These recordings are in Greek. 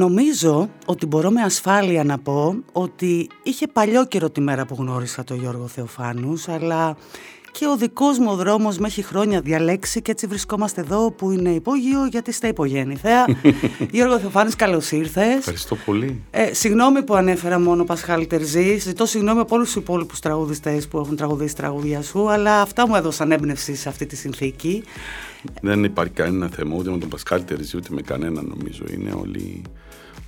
Νομίζω ότι μπορώ με ασφάλεια να πω ότι είχε παλιό καιρό τη μέρα που γνώρισα τον Γιώργο Θεοφάνους, αλλά και ο δικός μου δρόμος με έχει χρόνια διαλέξει και έτσι βρισκόμαστε εδώ που είναι υπόγειο γιατί είστε υπογέννηθέα. Γιώργο Θεοφάνης, καλώς ήρθες. Ευχαριστώ πολύ. Ε, συγγνώμη που ανέφερα μόνο Πασχάλη Τερζή, ζητώ συγγνώμη από όλους τους υπόλοιπους τραγουδιστές που έχουν τραγουδίσει τραγουδία σου, αλλά αυτά μου έδωσαν έμπνευση σε αυτή τη συνθήκη. Δεν υπάρχει κανένα θέμα ούτε με τον Πασχάλη Τερζή ούτε με κανένα νομίζω. Είναι όλοι...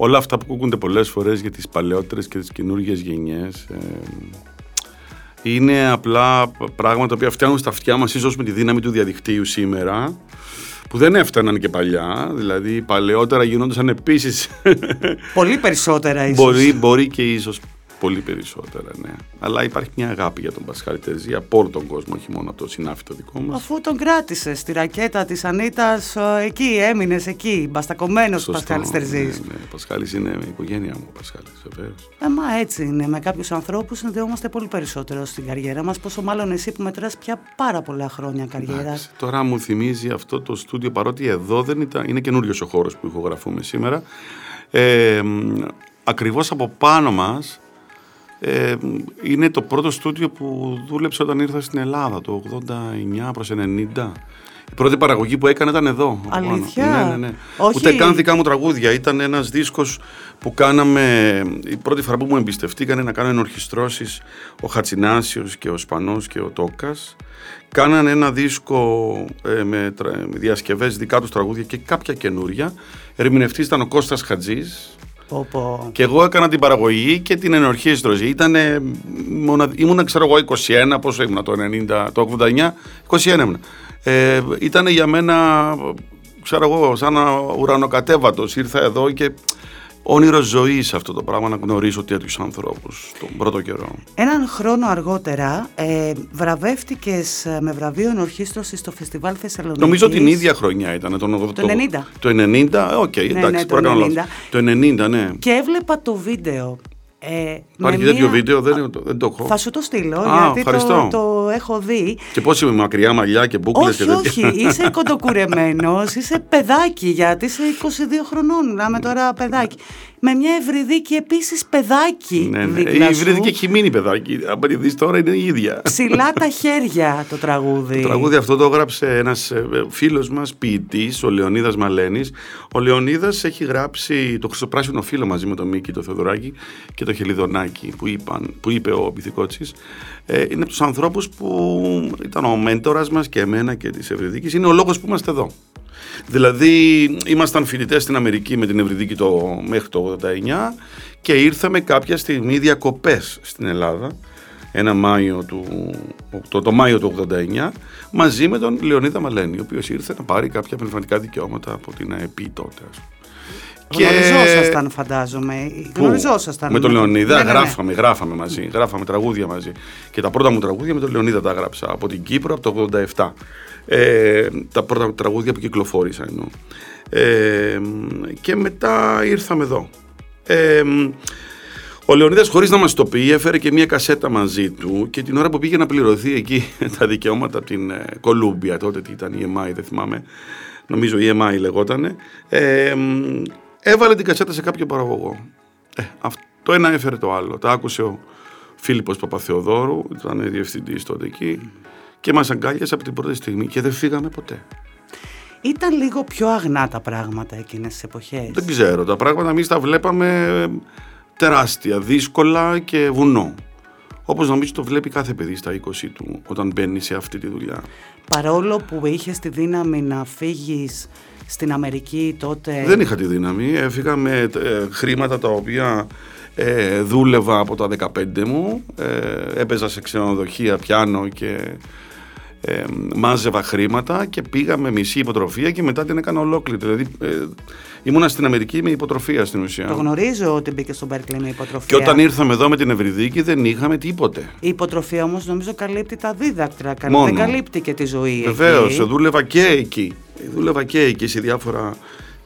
Όλα αυτά που ακούγονται πολλές φορές για τις παλαιότερες και τις καινούργιες γενιές ε, είναι απλά πράγματα που φτιάχνουν στα αυτιά μας ίσως με τη δύναμη του διαδικτύου σήμερα που δεν έφταναν και παλιά, δηλαδή παλαιότερα γινόντουσαν επίσης Πολύ περισσότερα ίσως. Μπορεί, μπορεί και ίσως πολύ περισσότερα, ναι. Αλλά υπάρχει μια αγάπη για τον Πασχάλη Τερζή από όλο τον κόσμο, όχι μόνο από το συνάφι το δικό μας. Αφού τον κράτησες στη ρακέτα της Ανίτας, εκεί έμεινες, εκεί, μπαστακωμένος ο Πασχάλης Τερζής. Ναι, ναι. Ο Πασχάλης είναι η οικογένειά μου, ο Πασχάλης, βεβαίως. Ε, μα έτσι είναι. Με κάποιους ανθρώπους συνδεόμαστε πολύ περισσότερο στην καριέρα μας. Πόσο μάλλον εσύ που μετράς πια πάρα πολλά χρόνια καριέρα. Εντάξει, τώρα μου θυμίζει αυτό το στούντιο, παρότι εδώ δεν ήταν, είναι καινούριος ο χώρος που ηχογραφούμε σήμερα. Ε, ακριβώς από πάνω μας ε, είναι το πρώτο στούντιο που δούλεψε όταν ήρθα στην Ελλάδα το 89 προς 90. Η πρώτη παραγωγή που έκανα ήταν εδώ. Αλήθεια; Ναι, ναι, ναι. Όχι... Ούτε καν δικά μου τραγούδια. Ήταν ένας δίσκος που κάναμε. Η πρώτη φορά που μου εμπιστευτήκαν να κάνω ενορχιστρώσεις ο Χατσινάσιος και ο Σπανός και ο Τόκας. Κάνανε ένα δίσκο ε, με, με διασκευές δικά τους τραγούδια και κάποια καινούρια. Ερμηνευτής ήταν ο Κώστας Χατζής, και εγώ έκανα την παραγωγή και την ενορχήστρωση. Ήτανε, ήμουν ξέρω εγώ 21, πόσο ήμουν το 90, το 89, 21 ήμουν. Ε, ήταν για μένα, ξέρω εγώ, σαν ουρανοκατέβατος. Ήρθα εδώ και όνειρο ζωής αυτό το πράγμα να γνωρίσω τέτοιους ανθρώπους τον πρώτο καιρό. Έναν χρόνο αργότερα ε, βραβεύτηκες ε, με βραβείο ενορχίστρωση στο Φεστιβάλ Θεσσαλονίκης. Νομίζω την ίδια χρονιά ήταν. Το, το 90. Το 90, OK, okay, ναι, εντάξει, ναι, το 90. Το 90, ναι. Και έβλεπα το βίντεο ε, Υπάρχει τέτοιο βίντεο, δεν, δεν το έχω. Θα σου το στείλω, Α, γιατί το, το, έχω δει. Και πώς είμαι μακριά μαλλιά και μπουκλες και τέτοια. Όχι, είσαι κοντοκουρεμένος, είσαι παιδάκι, γιατί είσαι 22 χρονών, να είμαι τώρα παιδάκι με μια ευρυδίκη επίσης παιδάκι. Ναι, ναι. Η ευρυδίκη έχει μείνει παιδάκι. Αν δεις τώρα είναι η ίδια. Ψηλά τα χέρια το τραγούδι. Το τραγούδι αυτό το έγραψε ένας ε, φίλος μας ποιητής, ο Λεωνίδας Μαλένης. Ο Λεωνίδας έχει γράψει το Χρυσοπράσινο Φίλο μαζί με τον Μίκη, το Θεοδωράκη και το Χελιδονάκι που, είπαν, που είπε ο Πυθικότσι. Ε, είναι από τους ανθρώπους που ήταν ο μέντορας μας και εμένα και της Ευρυδίκης. Είναι ο λόγος που είμαστε εδώ. Δηλαδή, ήμασταν φοιτητές στην Αμερική με την Ευρυδίκη το, μέχρι το 89 και ήρθαμε κάποια στιγμή διακοπές στην Ελλάδα ένα Μάιο του, το, το Μάιο του 89 μαζί με τον Λεωνίδα Μαλένη ο οποίος ήρθε να πάρει κάποια πνευματικά δικαιώματα από την ΑΕΠ τότε και... Γνωριζόσασταν φαντάζομαι. Γνωριζόσασταν. Με τον Λεωνίδα ναι, ναι, ναι. γράφαμε, γράφαμε μαζί. Γράφαμε τραγούδια μαζί. Και τα πρώτα μου τραγούδια με τον Λεωνίδα τα έγραψα από την Κύπρο από το 87. Ε, τα πρώτα τραγούδια που κυκλοφόρησαν εννοώ. Ε, και μετά ήρθαμε εδώ. Ε, ο Λεωνίδας χωρίς να μας το πει έφερε και μια κασέτα μαζί του και την ώρα που πήγε να πληρωθεί εκεί τα δικαιώματα από την ε, Κολούμπια τότε τι ήταν η EMI δεν θυμάμαι νομίζω η EMI λεγότανε ε, έβαλε την κασέτα σε κάποιο παραγωγό. Ε, το ένα έφερε το άλλο. Τα άκουσε ο Φίλιππος Παπαθεοδόρου, ήταν διευθυντής τότε εκεί και μας αγκάλιασε από την πρώτη στιγμή και δεν φύγαμε ποτέ. Ήταν λίγο πιο αγνά τα πράγματα εκείνες τις εποχές; Δεν ξέρω, τα πράγματα εμείς τα βλέπαμε τεράστια, δύσκολα και βουνό. Όπως νομίζω το βλέπει κάθε παιδί στα 20 του όταν μπαίνει σε αυτή τη δουλειά. Παρόλο που είχες τη δύναμη να φύγεις στην Αμερική τότε... Δεν είχα τη δύναμη, έφυγα με ε, χρήματα τα οποία ε, δούλευα από τα 15 μου, ε, έπαιζα σε ξενοδοχεία πιάνο και ε, μάζευα χρήματα και πήγα με μισή υποτροφία και μετά την έκανα ολόκληρη. Δηλαδή ε, ήμουνα στην Αμερική με υποτροφία στην ουσία. Το γνωρίζω ότι μπήκε στον Μπέρκλι με υποτροφία. Και όταν ήρθαμε εδώ με την Ευρυδίκη δεν είχαμε τίποτε. Η υποτροφία όμως νομίζω καλύπτει τα δίδακτρα, Μόνο. δεν καλύπτει και τη ζωή. Βεβαίως, δούλευα και εκεί. Δούλευα και εκεί σε διάφορα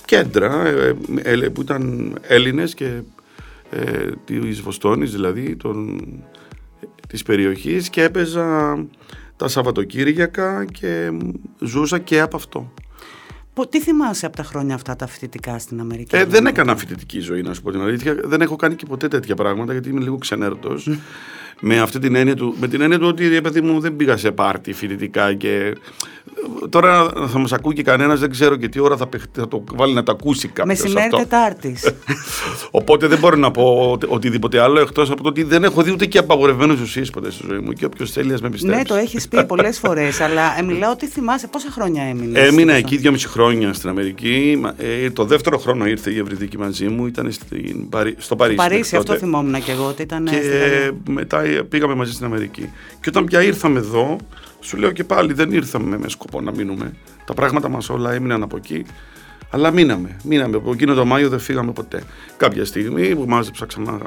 κέντρα ε, ε, που ήταν Έλληνες και ε, της Βοστόνης δηλαδή των, της περιοχής και έπαιζα τα Σαββατοκύριακα και ζούσα και από αυτό. Τι θυμάσαι από τα χρόνια αυτά τα φοιτητικά στην Αμερική; Ε, δεν έκανα φοιτητική ζωή, να σου πω την αλήθεια. Δεν έχω κάνει και ποτέ τέτοια πράγματα, γιατί είμαι λίγο ξενέρτο. Με αυτή την έννοια του, με την έννοια του ότι παιδί μου δεν πήγα σε πάρτι φοιτητικά και τώρα θα μας ακούει και κανένας, δεν ξέρω και τι ώρα θα, θα το βάλει να το ακούσει κάποιος. Μεσημέρι Τετάρτης. Οπότε δεν μπορώ να πω οτιδήποτε άλλο εκτός από το ότι δεν έχω δει ούτε και απαγορευμένε ουσίες ποτέ στη ζωή μου και όποιος θέλει ας με πιστέψει. Ναι, το έχεις πει πολλές φορές, αλλά ε, μιλάω ότι θυμάσαι πόσα χρόνια έμεινες. Έμεινα εκεί δυόμιση χρόνια στην Αμερική. Ε, το δεύτερο χρόνο ήρθε η Ευρυδίκη μαζί μου, ήταν στην, στο Παρίσι. Παρίσι, αυτό θυμόμουν και εγώ ότι ήταν. Και μετά πήγαμε μαζί στην Αμερική. Και όταν πια ήρθαμε εδώ, σου λέω και πάλι δεν ήρθαμε με σκοπό να μείνουμε. Τα πράγματα μας όλα έμειναν από εκεί. Αλλά μείναμε. Μείναμε. Από εκείνο το Μάιο δεν φύγαμε ποτέ. Κάποια στιγμή που μάζεψα ξανά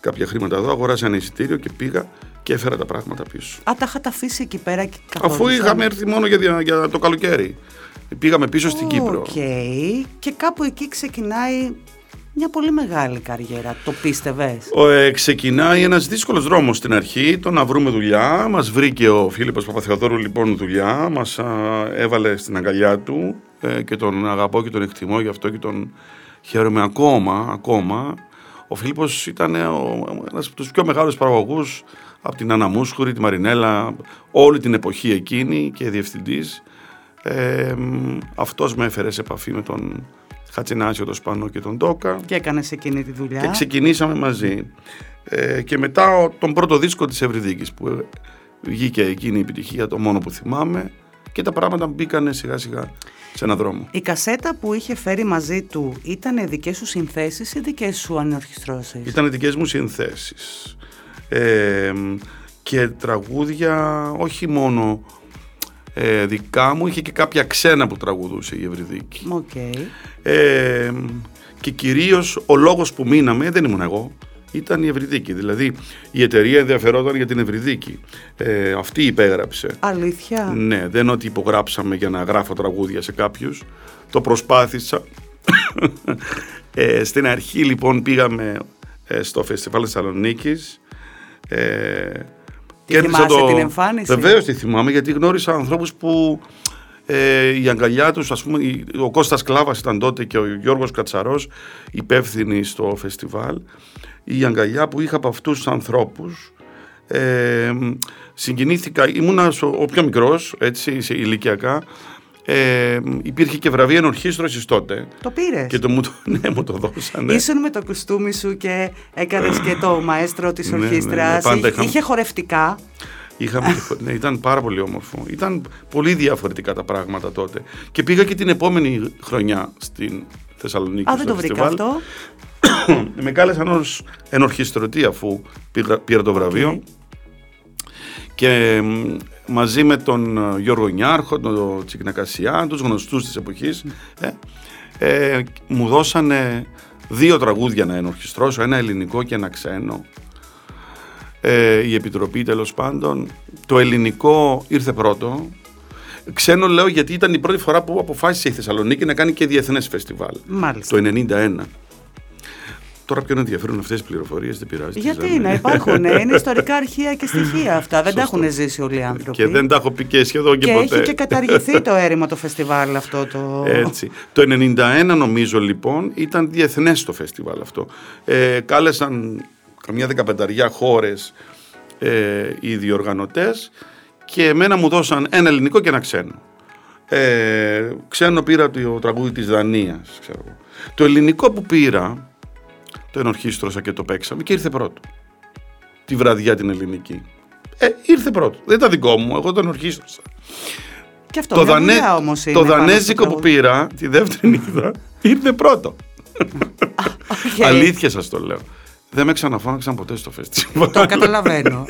κάποια χρήματα εδώ, αγοράσα ένα εισιτήριο και πήγα και έφερα τα πράγματα πίσω. Α, τα είχατε αφήσει εκεί πέρα και Αφού είχαμε έρθει μόνο για, για το καλοκαίρι. Πήγαμε πίσω στην Κύπρο. Οκ. Και κάπου εκεί ξεκινάει μια πολύ μεγάλη καριέρα. Το πίστευες; Ε, ξεκινάει ένας δύσκολος δρόμος στην αρχή. Το να βρούμε δουλειά. Μας βρήκε ο Φίλιππος Παπαθεοδόρου λοιπόν δουλειά. Μας έβαλε στην αγκαλιά του ε, και τον αγαπώ και τον εκτιμώ γι' αυτό και τον χαίρομαι ακόμα. ακόμα. Ο Φίλιππος ήταν ένας από τους πιο μεγάλους παραγωγούς από την Αναμούσχουρη, τη Μαρινέλα, όλη την εποχή εκείνη και διευθυντής. Ε, αυτός με έφερε σε επαφή με τον Χατσινάσιο, τον Σπανό και τον Τόκα. Και έκανες εκείνη τη δουλειά. Και ξεκινήσαμε μαζί. Ε, και μετά τον πρώτο δίσκο της Ευρυδίκης που βγήκε εκείνη η επιτυχία, το μόνο που θυμάμαι και τα πράγματα μπήκανε σιγά σιγά σε έναν δρόμο. Η κασέτα που είχε φέρει μαζί του ήταν δικές σου συνθέσεις ή δικές σου ανορχιστρώσεις; Ήταν δικές μου συνθέσεις. Ε, και τραγούδια όχι μόνο ε, δικά μου, είχε και κάποια ξένα που τραγουδούσε η Ευρυδίκη. Okay. Ε, και κυρίως ο λόγος που μείναμε, δεν ήμουν εγώ, ήταν η Ευρυδίκη. Δηλαδή η εταιρεία ενδιαφερόταν για την Ευρυδίκη. Ε, αυτή υπέγραψε. Αλήθεια; Ναι, δεν ότι υπογράψαμε για να γράφω τραγούδια σε κάποιους. Το προσπάθησα. ε, στην αρχή λοιπόν πήγαμε ε, στο Φεστιβάλ Θεσσαλονίκης. Ε, Τη θυμάσαι το... την εμφάνιση; Βεβαίως τη θυμάμαι γιατί γνώρισα ανθρώπους που ε, η αγκαλιά τους, ας πούμε, ο Κώστας Κλάβας ήταν τότε και ο Γιώργος Κατσαρός υπεύθυνοι στο φεστιβάλ. Η αγκαλιά που είχα από αυτούς τους ανθρώπους ε, συγκινήθηκα, ήμουνα ο πιο μικρός, έτσι, ηλικιακά, ε, υπήρχε και βραβεία ενορχίστρωση τότε. Το πήρες; Και το, μου, ναι, μου το δώσανε. Ήσουν με το κουστούμι σου και έκανες και το μαέστρο της ορχήστρα. Ναι, ναι, ναι, είχε χορευτικά. Είχαμε, ναι, ήταν πάρα πολύ όμορφο. Ήταν πολύ διαφορετικά τα πράγματα τότε. Και πήγα και την επόμενη χρονιά στην Θεσσαλονίκη. Α, δεν το βρήκα αυτό. με κάλεσαν ως ενορχιστρωτή αφού πήρα, το βραβείο. Και μαζί με τον ε, Γιώργο Νιάρχο, τον Τσικνακασιά, τους γνωστούς της εποχής, ε, ε, μου δώσανε δύο τραγούδια να ενορχιστρώσω, ένα ελληνικό και ένα ξένο. Ε, η Επιτροπή τέλος πάντων. Το ελληνικό ήρθε πρώτο. Ξένο λέω γιατί ήταν η πρώτη φορά που αποφάσισε η Θεσσαλονίκη να κάνει και διεθνές φεστιβάλ. Μάλιστα. Το 1991. Τώρα ποιον ενδιαφέρουν αυτές τις πληροφορίες, δεν πειράζει. Γιατί να υπάρχουν, ε, είναι ιστορικά αρχεία και στοιχεία αυτά. δεν τα έχουν ζήσει όλοι οι άνθρωποι. Και δεν τα έχω πει και σχεδόν και, και ποτέ. Έχει και καταργηθεί το έρημα το φεστιβάλ αυτό. Το... Έτσι. Το 91 νομίζω λοιπόν ήταν διεθνές το φεστιβάλ αυτό. Ε, κάλεσαν καμιά δεκαπενταριά χώρες ε, οι διοργανωτές και εμένα μου δώσαν ένα ελληνικό και ένα ξένο. Ε, ξένο πήρα το τραγούδι της Δανίας, ξέρω. Το ελληνικό που πήρα το ενορχίστρωσα και το παίξαμε και ήρθε πρώτο. Τη βραδιά την ελληνική. Ε, ήρθε πρώτο. Δεν ήταν δικό μου, εγώ τον ενορχίστρωσα. Και αυτό το, δανέ... όμως είναι το δανέζικο που πήρα τη δεύτερη νύχτα ήρθε πρώτο. okay. Αλήθεια σας το λέω. Δεν με ξαναφώναξαν ποτέ στο φεστιβάλ. Το καταλαβαίνω.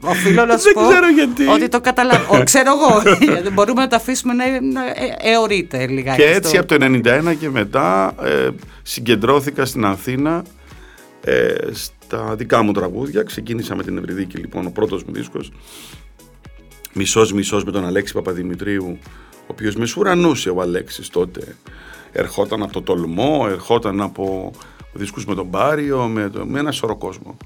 Οφείλω να σου πω ξέρω γιατί. ότι το καταλαβαίνω. ξέρω εγώ. Γιατί μπορούμε να το αφήσουμε να, να αιωρείται λιγάκι. Και έτσι από το 1991 και μετά ε, συγκεντρώθηκα στην Αθήνα ε, στα δικά μου τραγούδια. Ξεκίνησα με την Ευρυδίκη λοιπόν, ο πρώτος μου δίσκος. Μισός μισός με τον Αλέξη Παπαδημητρίου, ο οποίος με σουρανούσε ο Αλέξης τότε. Ερχόταν από το τολμό, ερχόταν από δίσκους με τον Πάριο, με, το, με ένα σωρό κόσμο.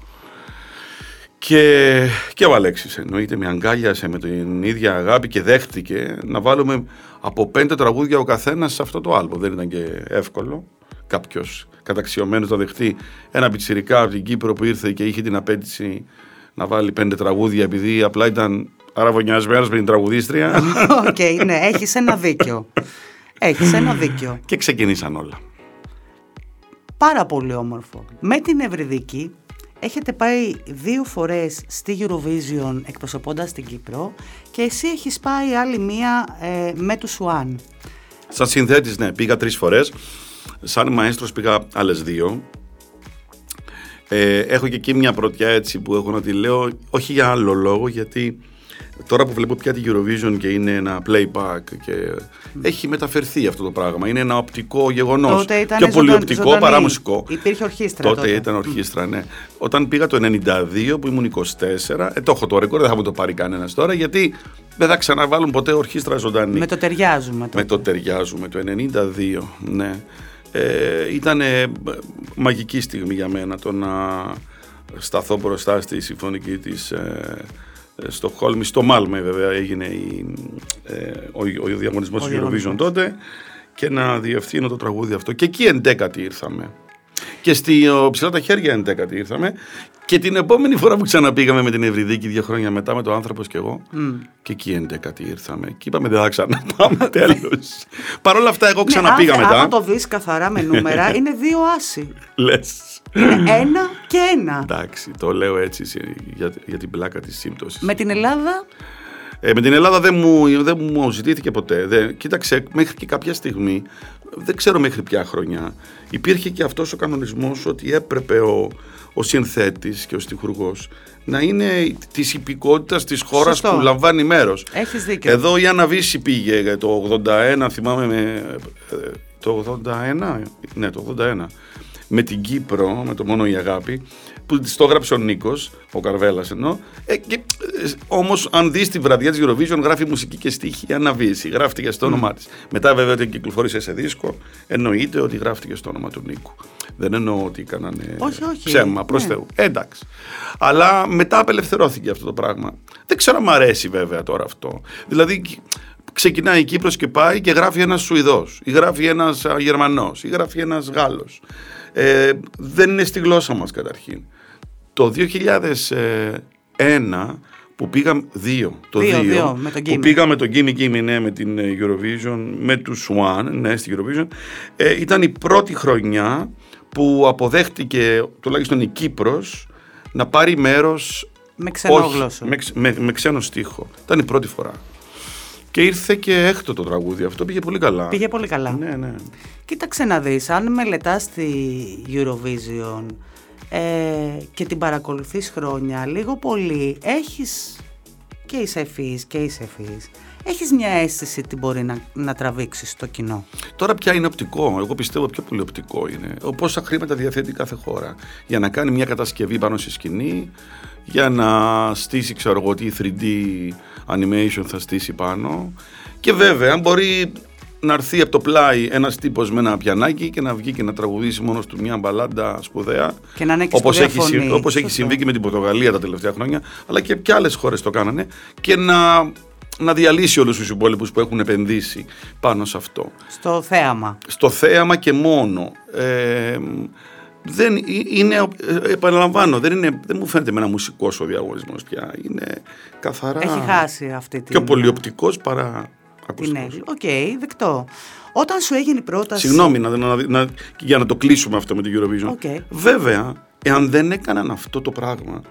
Και, και ο Αλέξης εννοείται με αγκάλιασε με την ίδια αγάπη και δέχτηκε να βάλουμε από πέντε τραγούδια ο καθένας σε αυτό το άλμπο. Δεν ήταν και εύκολο κάποιος καταξιωμένος να δεχτεί ένα πιτσιρικά από την Κύπρο που ήρθε και είχε την απέτηση να βάλει πέντε τραγούδια επειδή απλά ήταν αραβωνιασμένος με την τραγουδίστρια. OK, okay, ναι, έχεις ένα δίκιο. Έχεις ένα δίκιο. Και ξεκινήσαν όλα. Πάρα πολύ όμορφο. Με την Ευρυδίκη έχετε πάει δύο φορές στη Eurovision εκπροσωπώντας την Κύπρο και εσύ έχεις πάει άλλη μία ε, με τους One. Σαν συνθέτης, ναι, πήγα τρεις φορές. Σαν μαέστρος πήγα άλλες δύο. Ε, έχω και εκεί μια πρωτιά έτσι που έχω να τη λέω, όχι για άλλο λόγο, γιατί τώρα που βλέπω πια τη Eurovision και είναι ένα playback και έχει μεταφερθεί αυτό το πράγμα. Είναι ένα οπτικό γεγονός. Τότε ήταν Πιο πολύ οπτικό ζωντανή. παρά μουσικό. Υπήρχε ορχήστρα. Τότε, ήταν ορχήστρα, ναι. Όταν πήγα το 92 που ήμουν 24, ε, το έχω το ρεκόρ, δεν θα μου το πάρει κανένας τώρα, γιατί δεν θα ξαναβάλουν ποτέ ορχήστρα ζωντανή. Με το ταιριάζουμε. Με το ταιριάζουμε, το 92, ναι. Ε, ήταν μαγική στιγμή για μένα το να σταθώ μπροστά στη συμφωνική της ε, στο Χόλμη, στο Μάλμε βέβαια έγινε η, ε, ο, ο, ο διαγωνισμός του Eurovision τότε και να διευθύνω το τραγούδι αυτό. Και εκεί εντέκατη ήρθαμε. Και στη ο, ψηλά τα χέρια εντέκατη ήρθαμε. Και την επόμενη φορά που ξαναπήγαμε με την Ευρυδίκη δύο χρόνια μετά με το άνθρωπο και εγώ. Mm. Και εκεί εντέκατη ήρθαμε. Και είπαμε δεν θα ξαναπάμε τέλος. Παρ' όλα αυτά, εγώ ξαναπήγα ναι, μετά. Αν το δεις καθαρά με νούμερα, είναι δύο άσοι. Λες. ένα και ένα. Εντάξει, το λέω έτσι για, για την πλάκα της σύμπτωσης. Με την Ελλάδα. Ε, με την Ελλάδα δεν μου, δεν μου ζητήθηκε ποτέ. Δεν, κοίταξε, μέχρι και κάποια στιγμή, δεν ξέρω μέχρι ποια χρονιά, υπήρχε και αυτός ο κανονισμός ότι έπρεπε ο, ο συνθέτης και ο στιχουργός να είναι της υπηκότητας της χώρας Σωστό. που λαμβάνει μέρος. Έχεις δίκιο. Εδώ η Άννα Βύση πήγε το 81, θυμάμαι με, ε, το 81, ναι το 81, με την Κύπρο, με το μόνο η αγάπη, που της το έγραψε ο Νίκος, ο Καρβέλας ενώ, ε, και, ε, όμως αν δεις τη βραδιά της Eurovision γράφει μουσική και στίχη η Άννα Βύση, γράφτηκε στο όνομά της. Μετά βέβαια όταν κυκλοφόρησε σε δίσκο, εννοείται ότι γράφτηκε στο όνομα του Νίκου. Δεν εννοώ ότι έκαναν Όχι, όχι. ψέμα προς Ναι. Θεού. Ε, εντάξει. Αλλά μετά απελευθερώθηκε αυτό το πράγμα. Δεν ξέρω αν μ' αρέσει βέβαια τώρα αυτό. Δηλαδή ξεκινάει η Κύπρος και πάει και γράφει ένας Σουηδός ή γράφει ένας α, Γερμανός ή γράφει ένας Γάλλος. Ε, δεν είναι στη γλώσσα μας καταρχήν. Το 2001 που πήγαμε δύο, το Δύο, δύο, δύο, με τον που Gimme. πήγαμε τον Gimme Gimme ναι, με την ε, Eurovision, με τους Swan, ναι, στη Eurovision, ε, ήταν η πρώτη χρονιά που αποδέχτηκε τουλάχιστον η Κύπρος να πάρει μέρος Με ξενόγλωσσο. όχι, με, ξ- με, με ξένο στίχο. Ήταν η πρώτη φορά. Και ήρθε και έκτο το τραγούδι αυτό, πήγε πολύ καλά. Πήγε πολύ καλά. Ναι, ναι. Κοίταξε να δεις, αν μελετάς τη Eurovision ε, και την παρακολουθείς χρόνια, λίγο πολύ έχεις και είσαι ευφύης και είσαι ευφύης, έχεις μια αίσθηση τι μπορεί να, να τραβήξεις το κοινό; Τώρα πια είναι οπτικό. Εγώ πιστεύω πιο πολύ οπτικό είναι. Ο Πόσα χρήματα διαθέτει κάθε χώρα για να κάνει μια κατασκευή πάνω στη σκηνή, για να στήσει, ξέρω εγώ, τι 3D animation θα στήσει πάνω. Και βέβαια μπορεί να έρθει από το πλάι ένας τύπος με ένα πιανάκι και να βγει και να τραγουδήσει μόνος του μια μπαλάντα σπουδαία. Και να είναι και όπως σπουδαία έχει, συ- φωνή. όπως έχει Σωστό. συμβεί και με την Πορτογαλία τα τελευταία χρόνια, αλλά και, και άλλες χώρες το κάνανε. Και να, να διαλύσει όλους τους υπόλοιπους που έχουν επενδύσει πάνω σε αυτό Στο θέαμα. στο θέαμα και μόνο. Ε, δεν ε- είναι, ε, επαναλαμβάνω, δεν, είναι, δεν μου φαίνεται εμένα μουσικός ο διαγωνισμός πια. Είναι καθαρά. Έχει χάσει αυτή την... Πιο πολύ οπτικός παρά Την ακουστικός. έχει. Οκ, δεκτό. Όταν σου έγινε η πρόταση... Συγγνώμη, να, να, να- για να το κλείσουμε αυτό με την Eurovision. OK. Βέβαια, εάν δεν έκαναν αυτό το πράγμα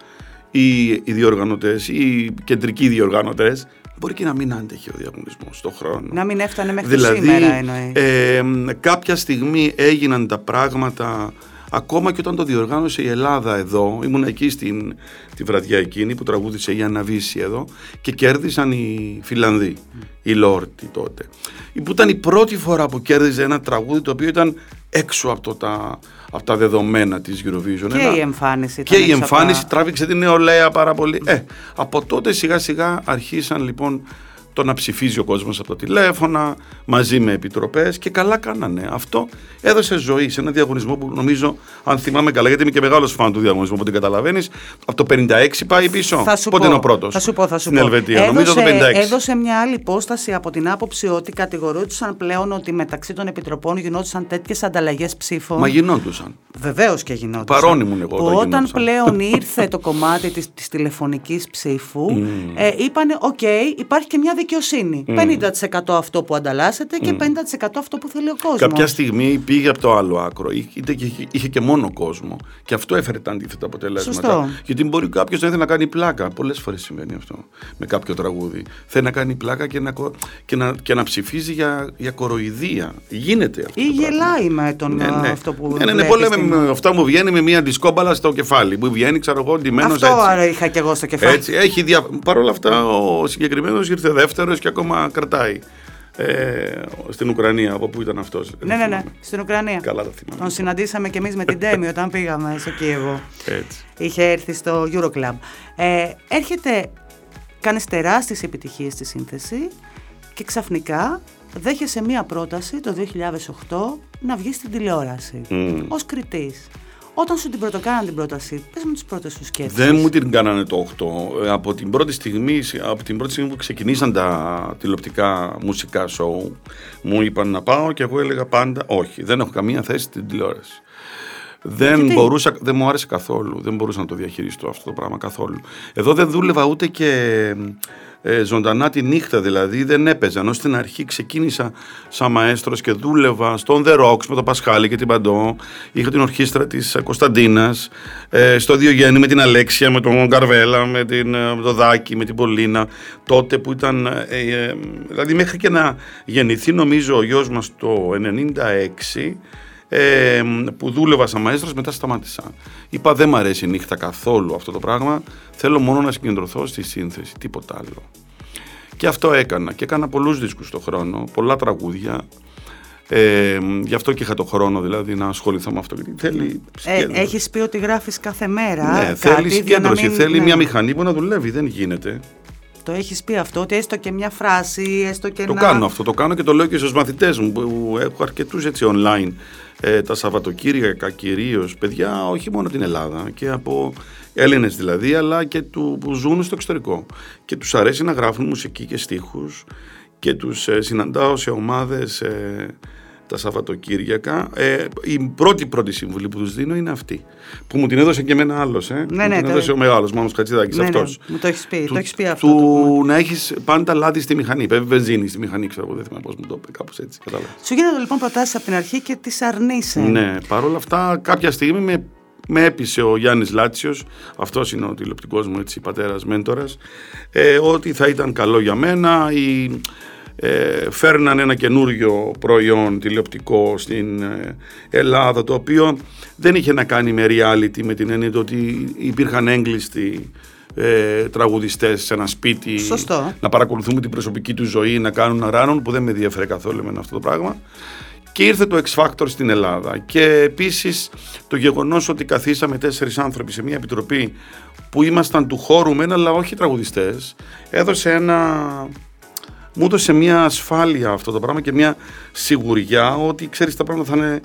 οι, οι διοργανωτές, οι κεντρικοί διοργανωτές, μπορεί και να μην άντεχε ο διαγωνισμός στον χρόνο. Να μην έφτανε μέχρι δηλαδή, σήμερα εννοείς. ε, κάποια στιγμή έγιναν τα πράγματα ακόμα και όταν το διοργάνωσε η Ελλάδα εδώ, ήμουν εκεί στην, τη βραδιά εκείνη που τραγούδισε η Άννα Βύση εδώ και κέρδισαν οι Φιλανδοί, οι Λόρτι τότε. Που ήταν η πρώτη φορά που κέρδιζε ένα τραγούδι το οποίο ήταν έξω από, το, τα, από τα δεδομένα της Eurovision. Και Ένα- η εμφάνιση και ήταν η έξω από εμφάνιση τα- τράβηξε την νεολαία πάρα πολύ. Ε, από τότε σιγά σιγά αρχίσαν λοιπόν το να ψηφίζει ο κόσμος από τα τηλέφωνα, μαζί με επιτροπές και καλά κάνανε. Αυτό έδωσε ζωή σε ένα διαγωνισμό που νομίζω, αν θυμάμαι καλά, γιατί είμαι και μεγάλος φαν του διαγωνισμού που την καταλαβαίνεις, από το 56 πάει πίσω. Θα σου Πότε πω, είναι ο πρώτος; Θα σου πω, θα σου Στην πω. Ελβετία. Έδωσε, νομίζω το 56. έδωσε μια άλλη υπόσταση από την άποψη ότι κατηγορούνταν πλέον ότι μεταξύ των επιτροπών γινόντουσαν τέτοιες ανταλλαγές ψήφων. Μα γινόντουσαν. Βεβαίως και γινόταν. Παρόν ήμουν εγώ Που όταν όταν γινόντουσαν. πλέον ήρθε το κομμάτι της, της τηλεφωνικής ψήφου, ε, είπανε, οκ, υπάρχει και μια δικαιοσύνη. 50% αυτό που ανταλλάσσεται και 50% αυτό που θέλει ο κόσμος. Κάποια στιγμή πήγε από το άλλο άκρο. Είχε, είχε, είχε και μόνο κόσμο. Και αυτό έφερε τα αντίθετα αποτελέσματα. Σωστό. Γιατί μπορεί κάποιος να ήθελε να κάνει πλάκα. Πολλές φορές συμβαίνει αυτό με κάποιο τραγούδι. Θέλει να κάνει πλάκα και να, κο- και να, και να ψηφίζει για, για κοροϊδία. Γίνεται αυτό. Ή το πράγμα. γελάει με τον Ναι, ναι. αυτό που ναι, ναι, ναι, βλέπεις πολύ στην- με- με αυτά μου βγαίνει με μια δισκόμπαλα στο κεφάλι. Μου βγαίνει, ξέρω εγώ, ντυμένος Αυτό έτσι. άρα είχα και εγώ στο κεφάλι. Έτσι, έχει δια... Παρ' όλα αυτά, ο συγκεκριμένος ήρθε δεύτερος και ακόμα κρατάει. Ε, στην Ουκρανία, από πού ήταν αυτός. Ναι, ναι, ναι, στην Ουκρανία. Καλά τα θυμάμαι. Τον συναντήσαμε και εμείς με την Τέμι όταν πήγαμε στο Κίεβο. Έτσι. Είχε έρθει στο Euroclub. Ε, έρχεται, κάνεις τεράστιες επιτυχίες στη σύνθεση και ξαφνικά δέχεσαι μία πρόταση το 2008 να βγεις στην τηλεόραση Μμμ. ως κριτής. Όταν σου την πρωτοκάναν την πρόταση, πες μου τις πρώτες σου σκέψεις. Δεν μου την κάνανε το 8. Ε, Από την πρώτη στιγμή, από την πρώτη στιγμή που ξεκινήσαν τα τηλεοπτικά μουσικά σοου, μου είπαν να πάω και εγώ έλεγα πάντα όχι, δεν έχω καμία θέση στην τηλεόραση. Δεν, Γιατί; μπορούσα, δεν μου άρεσε καθόλου. Δεν μπορούσα να το διαχειριστώ αυτό το πράγμα καθόλου. Εδώ δεν δούλευα ούτε και ε, ζωντανά τη νύχτα δηλαδή, δεν έπαιζα. Ενώ στην αρχή ξεκίνησα σαν μαέστρος και δούλευα στον The Rocks με τον Πασχάλη και την Παντό. Είχα την ορχήστρα της Κωνσταντίνας, ε, στο Διογέννη με την Αλέξια, με τον Καρβέλα, με, την, ε, με το Δάκη, με την Πολίνα. Τότε που ήταν, ε, ε, δηλαδή μέχρι και να γεννηθεί νομίζω ο γιος μας το 96, ε, που δούλευα σαν μαέστρος, μετά σταμάτησα. Είπα δεν μ' αρέσει η νύχτα καθόλου αυτό το πράγμα, θέλω μόνο να συγκεντρωθώ στη σύνθεση, τίποτα άλλο. Και αυτό έκανα και έκανα πολλούς δίσκους το χρόνο, πολλά τραγούδια. Ε, γι' αυτό και είχα το χρόνο δηλαδή να ασχοληθώ με αυτό. Γιατί θέλει Ε, συγκέντρωση. έχεις πει ότι γράφεις κάθε μέρα ναι, κάτι θέλει για να συγκέντρωση, μην- θέλει ναι. μια μηχανή που να δουλεύει, δεν γίνεται. Το έχεις πει αυτό, ότι έστω και μια φράση, έστω και Το να... κάνω αυτό, το κάνω και το λέω και στους μαθητές μου που έχω αρκετούς έτσι online ε, τα Σαββατοκύριακα κυρίως παιδιά, όχι μόνο την Ελλάδα και από Έλληνες δηλαδή, αλλά και του, που ζουν στο εξωτερικό. Και τους αρέσει να γράφουν μουσική και στίχους και τους ε, συναντάω σε ομάδες ε, τα Σαββατοκύριακα. Ε, η πρώτη πρώτη συμβουλή που τους δίνω είναι αυτή. Που μου την έδωσε και εμένα άλλος. Ε. Ναι, μου ναι, την το- έδωσε ο μεγάλος Μάνος Κατσιδάκης Ναι, ναι, αυτός. μου το έχεις πει, Του- το έχεις πει αυτό. Του, το- να έχεις πάντα λάδι στη μηχανή. Πρέπει βενζίνη στη μηχανή, ξέρω εγώ. Δεν θυμάμαι πώς μου το είπε, κάπως έτσι. Κατάλαβα. Σου γίνονται λοιπόν προτάσεις από την αρχή και τις αρνείσαι. Ναι, παρόλα αυτά, κάποια στιγμή με, με έπεισε ο Γιάννης Λάτσιος, αυτός είναι ο τηλεοπτικός μου έτσι, πατέρας μέντορας, ε, ότι θα ήταν καλό για μένα. Η, ε, φέρναν ένα καινούριο προϊόν τηλεοπτικό στην ε, Ελλάδα το οποίο δεν είχε να κάνει με reality με την έννοια του ότι υπήρχαν έγκλειστοι ε, τραγουδιστές σε ένα σπίτι. Σωστό. να παρακολουθούμε την προσωπική του ζωή, να κάνουν να ράνουν που δεν με ενδιαφέρε καθόλου εμένα αυτό το πράγμα. Και ήρθε το X Factor στην Ελλάδα. Και επίσης το γεγονός ότι καθίσαμε τέσσερις άνθρωποι σε μια επιτροπή που ήμασταν του χώρου μεν αλλά όχι τραγουδιστές έδωσε ένα μου έδωσε μια ασφάλεια αυτό το πράγμα και μια σιγουριά ότι ξέρεις τα πράγματα θα είναι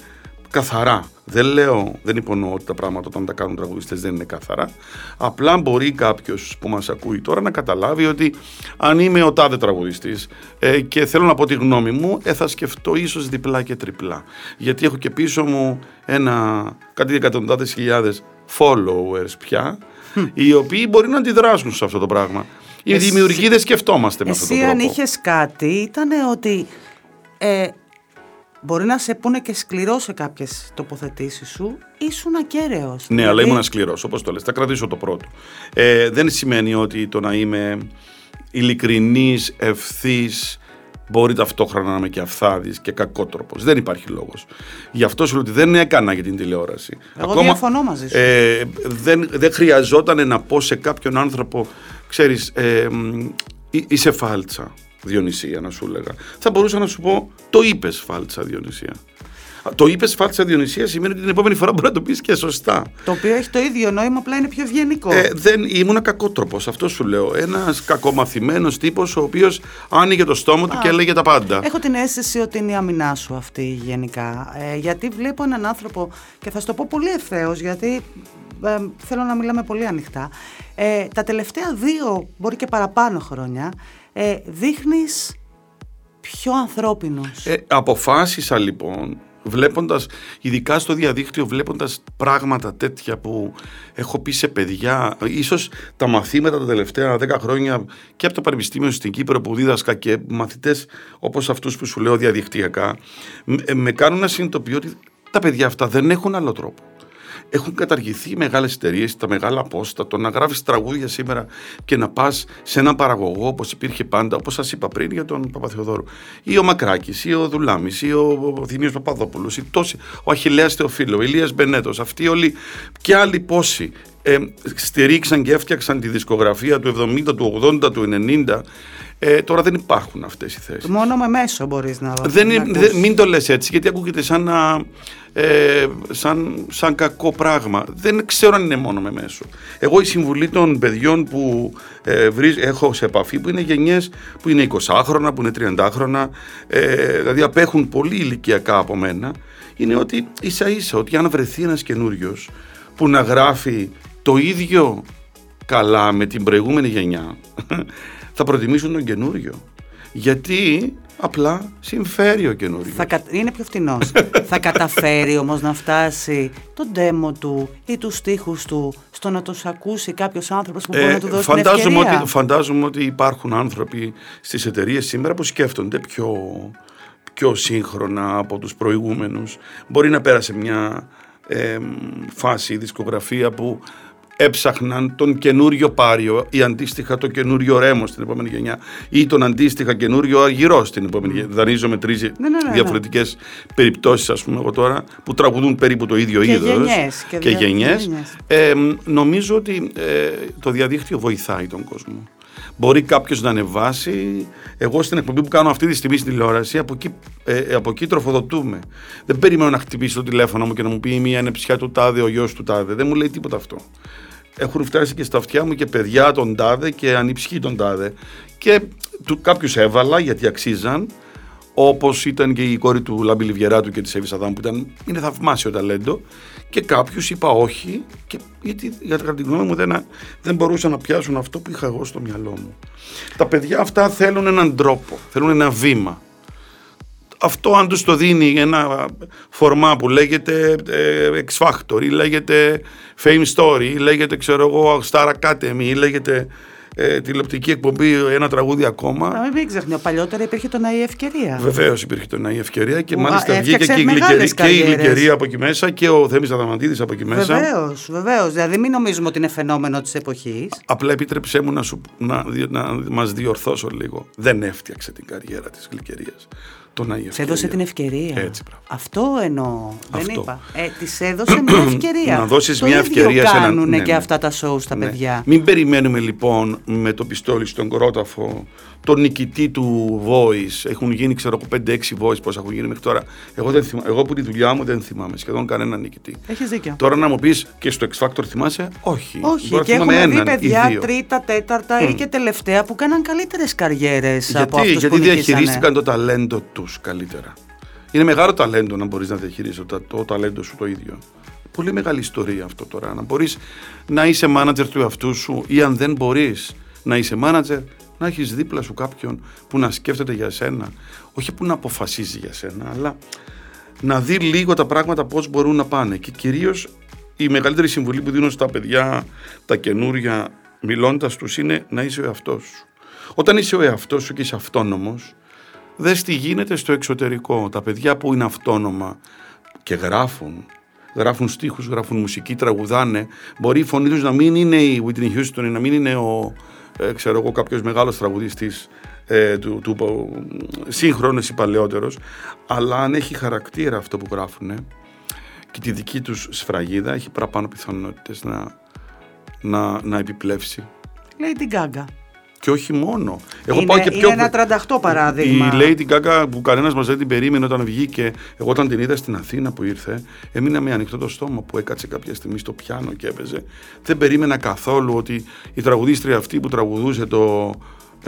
καθαρά. Δεν λέω, δεν υπονοώ ότι τα πράγματα όταν τα κάνουν τραγουδιστές δεν είναι καθαρά. Απλά μπορεί κάποιος που μας ακούει τώρα να καταλάβει ότι αν είμαι ο τάδε τραγουδιστής ε, και θέλω να πω τη γνώμη μου, ε, θα σκεφτώ ίσως διπλά και τριπλά. Γιατί έχω και πίσω μου ένα, κάτι εκατοντάδες χιλιάδες followers πια, οι οποίοι μπορεί να αντιδράσουν σε αυτό το πράγμα. Οι Εσύ- δημιουργοί δεν σκεφτόμαστε με αυτόν τον Εσύ τρόπο. αν είχες κάτι ήταν ότι ε, μπορεί να σε πούνε και σκληρός σε κάποιες τοποθετήσεις σου, ήσουν ακέραιος. Ναι, αλλά Δηλαδή, ήμουν σκληρός, όπως το λες. Θα κρατήσω το πρώτο. Ε, δεν σημαίνει ότι το να είμαι ειλικρινής, ευθύς, μπορεί ταυτόχρονα να είμαι και αυθάδης και κακότροπος. Δεν υπάρχει λόγος. Γι' αυτό σου λέω ότι δεν έκανα για την τηλεόραση. Εγώ διαφωνώ μαζί σου. Ε, δεν, δεν χρειαζόταν να πω σε κάποιον άνθρωπο, ξέρεις, ε, μ, εί- είσαι φάλτσα, Διονυσία, να σου έλεγα. Θα μπορούσα να σου πω, το είπες φάλτσα, Διονυσία. Το είπες φάτσα Διονυσία σημαίνει ότι την επόμενη φορά μπορεί να το πεις και σωστά. Το οποίο έχει το ίδιο νόημα, απλά είναι πιο ευγενικό. Ε, δεν, ήμουν κακότροπος, αυτό σου λέω. Ένας κακομαθημένος τύπος, ο οποίος άνοιγε το στόμα του και έλεγε τα πάντα. Έχω την αίσθηση ότι είναι η αμυνά σου αυτή γενικά. Ε, γιατί βλέπω έναν άνθρωπο, και θα σου το πω πολύ ευθέως, γιατί ε, θέλω να μιλάμε πολύ ανοιχτά. Ε, τα τελευταία δύο, μπορεί και παραπάνω χρόνια, ε, δείχνεις πιο ανθρώπινος. Ε, αποφάσισα λοιπόν βλέποντας, ειδικά στο διαδίκτυο, βλέποντας πράγματα τέτοια που έχω πει σε παιδιά, ίσως τα μαθήματα τα τελευταία 10 χρόνια και από το Πανεπιστήμιο στην Κύπρο που δίδασκα και μαθητές όπως αυτούς που σου λέω διαδικτυακά, με κάνουν να συνειδητοποιώ ότι τα παιδιά αυτά δεν έχουν άλλο τρόπο έχουν καταργηθεί οι μεγάλες εταιρείες, τα μεγάλα πόστα. Το να γράφεις τραγούδια σήμερα και να πας σε έναν παραγωγό όπως υπήρχε πάντα, όπως σας είπα πριν για τον Παπαθεοδόρου, ή ο Μακράκης, ή ο Δουλάμης, ή ο Θημίο Παπαδόπουλος, ή τόσοι, ο Αχηλέα Θεοφίλο, ο Ηλίας Μπενέτος, αυτοί όλοι και άλλοι πόσοι ε, στηρίξαν και έφτιαξαν τη δισκογραφία του 70, του 80, του 90 ε, τώρα δεν υπάρχουν αυτές οι θέσεις. Μόνο με μέσο μπορείς να δεν, δεν, Μην το λες έτσι γιατί ακούγεται σαν, ε, σαν, σαν κακό πράγμα. Δεν ξέρω αν είναι μόνο με μέσο. Εγώ η συμβουλή των παιδιών που ε, έχω σε επαφή που είναι γενιές που είναι 20χρονα, που είναι 30χρονα, ε, δηλαδή απέχουν πολύ ηλικιακά από μένα, είναι ότι ίσα ίσα ότι αν βρεθεί ένας καινούριος που να γράφει το ίδιο καλά με την προηγούμενη γενιά θα προτιμήσουν τον καινούριο. Γιατί απλά συμφέρει ο καινούριο. Θα, είναι πιο φθηνό. θα καταφέρει όμως να φτάσει τον τέμο του ή τους στίχους του στο να τους ακούσει κάποιος άνθρωπος που μπορεί ε, να του δώσει φαντάζομαι την ευκαιρία. Ότι, φαντάζομαι ότι υπάρχουν άνθρωποι στις εταιρείες σήμερα που σκέφτονται πιο, πιο σύγχρονα από τους προηγούμενους. Μπορεί να πέρασε μια ε, φάση η δισκογραφία που έψαχναν τον καινούριο Πάριο ή αντίστοιχα το καινούριο Ρέμο στην επόμενη γενιά ή τον αντίστοιχα καινούριο Αργυρό στην επόμενη γενιά. Δανείζω με τρεις ναι, ναι, ναι, ναι. διαφορετικές περιπτώσεις, ας πούμε, εγώ τώρα, που τραγουδούν περίπου το ίδιο είδος. Και, και γενιές. Ε, νομίζω ότι ε, το διαδίκτυο βοηθάει τον κόσμο. Μπορεί κάποιος να ανεβάσει. Εγώ στην εκπομπή που κάνω αυτή τη στιγμή στην τηλεόραση, από εκεί, ε, από εκεί τροφοδοτούμε. Δεν περιμένω να χτυπήσει το τηλέφωνο μου και να μου πει η μία είναι ψιά του τάδε, ο γιος του τάδε. Δεν μου λέει τίποτα αυτό έχουν φτάσει και στα αυτιά μου και παιδιά τον τάδε και ανιψυχή τον τάδε. Και κάποιους έβαλα γιατί αξίζαν, όπως ήταν και η κόρη του Λάμπη Λιβιεράτου και της Εύης Αδάμ που ήταν, είναι θαυμάσιο ταλέντο. Και κάποιους είπα όχι, και, γιατί για την γνώμη μου δεν, δεν μπορούσαν να πιάσουν αυτό που είχα εγώ στο μυαλό μου. Τα παιδιά αυτά θέλουν έναν τρόπο, θέλουν ένα βήμα αυτό αν τους το δίνει ένα φορμά που λέγεται ε, X Factor ή λέγεται Fame Story ή λέγεται ξέρω εγώ Star Academy ή λέγεται ε, τηλεοπτική εκπομπή ένα τραγούδι ακόμα. Να μην ξεχνιώ, παλιότερα υπήρχε το ΝΑΗ Ευκαιρία. Βεβαίως υπήρχε το ΝΑΗ Ευκαιρία και μάλιστα βγήκε και η, γλυκερία, από εκεί μέσα και ο Θέμης Αδαμαντίδης από εκεί μέσα. Βεβαίως, βεβαίως. Δηλαδή μην νομίζουμε ότι είναι φαινόμενο της εποχής. Απλά επιτρέψέ μου να, σου, να, να, να μας διορθώσω λίγο. Δεν έφτιαξε την καριέρα της γλυκερίας το Σε έδωσε την ευκαιρία. Έτσι, Αυτό εννοώ. Αυτό. Δεν είπα. Ε, της έδωσε μια ευκαιρία. να δώσεις μια ευκαιρία σε έναν. Ναι, και ναι. αυτά τα σοου στα ναι. παιδιά. Μην περιμένουμε λοιπόν με το πιστόλι στον κρόταφο τον νικητή του Voice. Έχουν γίνει, ξέρω εγώ, 5-6 Voice πώ έχουν γίνει μέχρι τώρα. Εγώ, δεν θυμά... εγώ που τη δουλειά μου δεν θυμάμαι σχεδόν κανέναν νικητή. Έχεις δίκιο. Τώρα να μου πεις και στο X Factor θυμάσαι, όχι. Όχι, Τώρα και έχουμε έναν, δει παιδιά τρίτα, τέταρτα mm. ή και τελευταία που κάναν καλύτερες καριέρες από αυτούς Γιατί διαχειρίστηκαν το ταλέντο του καλύτερα. Είναι μεγάλο ταλέντο να μπορείς να διαχειρίσει το, το ταλέντο σου το ίδιο. Πολύ μεγάλη ιστορία αυτό τώρα. Να μπορείς να είσαι manager του εαυτού σου ή αν δεν μπορείς να είσαι manager, να έχεις δίπλα σου κάποιον που να σκέφτεται για σένα, όχι που να αποφασίζει για σένα, αλλά να δει λίγο τα πράγματα πώς μπορούν να πάνε. Και κυρίως η μεγαλύτερη συμβουλή που δίνω στα παιδιά, τα καινούρια, μιλώντας τους, είναι να είσαι ο εαυτός σου. Όταν είσαι ο εαυτός σου και είσαι αυτόνομος, δες τι γίνεται στο εξωτερικό. Τα παιδιά που είναι αυτόνομα και γράφουν, γράφουν στίχους, γράφουν μουσική, τραγουδάνε, μπορεί η φωνή τους να μην είναι η Whitney Houston, να μην είναι ο, ε, ξέρω εγώ, κάποιος μεγάλος τραγουδιστής ε, του, του, του σύγχρονος ή παλαιότερος, αλλά αν έχει χαρακτήρα αυτό που γράφουν και τη δική τους σφραγίδα, έχει παραπάνω πιθανότητες να, να, να επιπλέψει. Λέει την Gaga. Και όχι μόνο. Έχω είναι, και πιο... είναι ένα 38 παράδειγμα. Η Lady Gaga που κανένας μας δεν την περίμενε όταν βγήκε. Εγώ όταν την είδα στην Αθήνα που ήρθε, έμεινα με ανοιχτό το στόμα που έκατσε κάποια στιγμή στο πιάνο και έπαιζε. Δεν περίμενα καθόλου ότι η τραγουδίστρια αυτή που τραγουδούσε το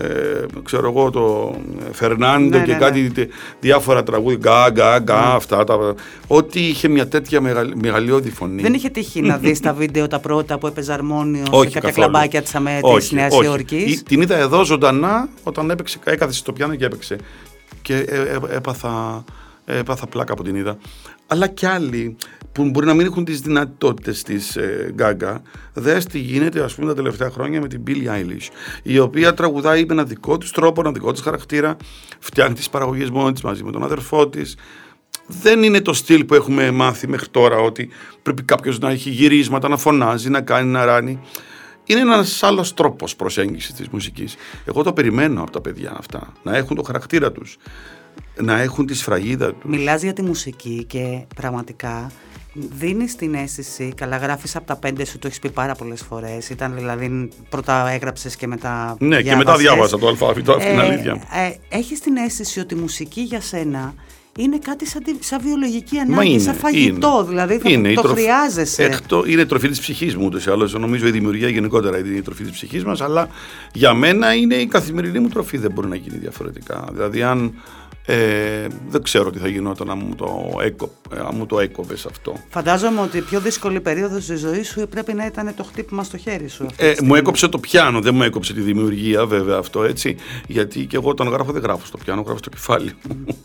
ε, ξέρω εγώ το Φερνάντο ναι, και ναι, κάτι ναι. διάφορα τραγούδια. Γκά γκά γκά αυτά τα, ότι είχε μια τέτοια μεγαλ, μεγαλειώδη φωνή. Δεν είχε τύχει να δεις τα βίντεο τα πρώτα που έπαιζε αρμόνιο σε κάποια καθόλου. κλαμπάκια της, αμέ, της Νέας Υόρκης; Την είδα εδώ ζωντανά όταν έπαιξε, έκαθε στο πιάνο και έπαιξε. Και ε, ε, έπαθα, έπαθα πλάκα από την είδα αλλά κι άλλοι που μπορεί να μην έχουν τις δυνατότητες της ε, Gaga, δες τι γίνεται ας πούμε τα τελευταία χρόνια με την Billie Eilish, η οποία τραγουδάει με ένα δικό της τρόπο, ένα δικό της χαρακτήρα, φτιάχνει τις παραγωγές μόνη της μαζί με τον αδερφό της, δεν είναι το στυλ που έχουμε μάθει μέχρι τώρα ότι πρέπει κάποιος να έχει γυρίσματα, να φωνάζει, να κάνει, να ράνει. Είναι ένας άλλος τρόπος προσέγγισης της μουσικής. Εγώ το περιμένω από τα παιδιά αυτά. Να έχουν το χαρακτήρα τους. Να έχουν τη σφραγίδα τους. Μιλάς για τη μουσική και πραγματικά δίνεις την αίσθηση, καλά γράφεις από τα πέντε σου, το έχεις πει πάρα πολλές φορές. Ήταν δηλαδή πρώτα έγραψες και μετά. Ναι, διάβασες. και μετά διάβασα το αλφάβητο, αυτή είναι αλήθεια. Ε, έχεις την αίσθηση ότι η μουσική για σένα είναι κάτι σαν, σαν βιολογική ανάγκη, είναι, σαν φαγητό. Είναι. Δηλαδή θα, είναι, το τροφ... χρειάζεσαι. Εκτό, είναι τροφή της ψυχής μου ούτως ή άλλως. Νομίζω η δημιουργία γενικότερα είναι η τροφή της ψυχής μας. Αλλά για μένα είναι η καθημερινή μου τροφή. Δεν μπορεί να γίνει διαφορετικά. Δηλαδή, αν ε, δεν ξέρω τι θα γινόταν αν μου το, έκο, αν μου το έκοβες αυτό. Φαντάζομαι ότι η πιο δύσκολη περίοδος της ζωής σου πρέπει να ήταν το χτύπημα στο χέρι σου. Ε, μου έκοψε το πιάνο, δεν μου έκοψε τη δημιουργία βέβαια αυτό έτσι. Γιατί και εγώ όταν γράφω δεν γράφω στο πιάνο, γράφω στο κεφάλι.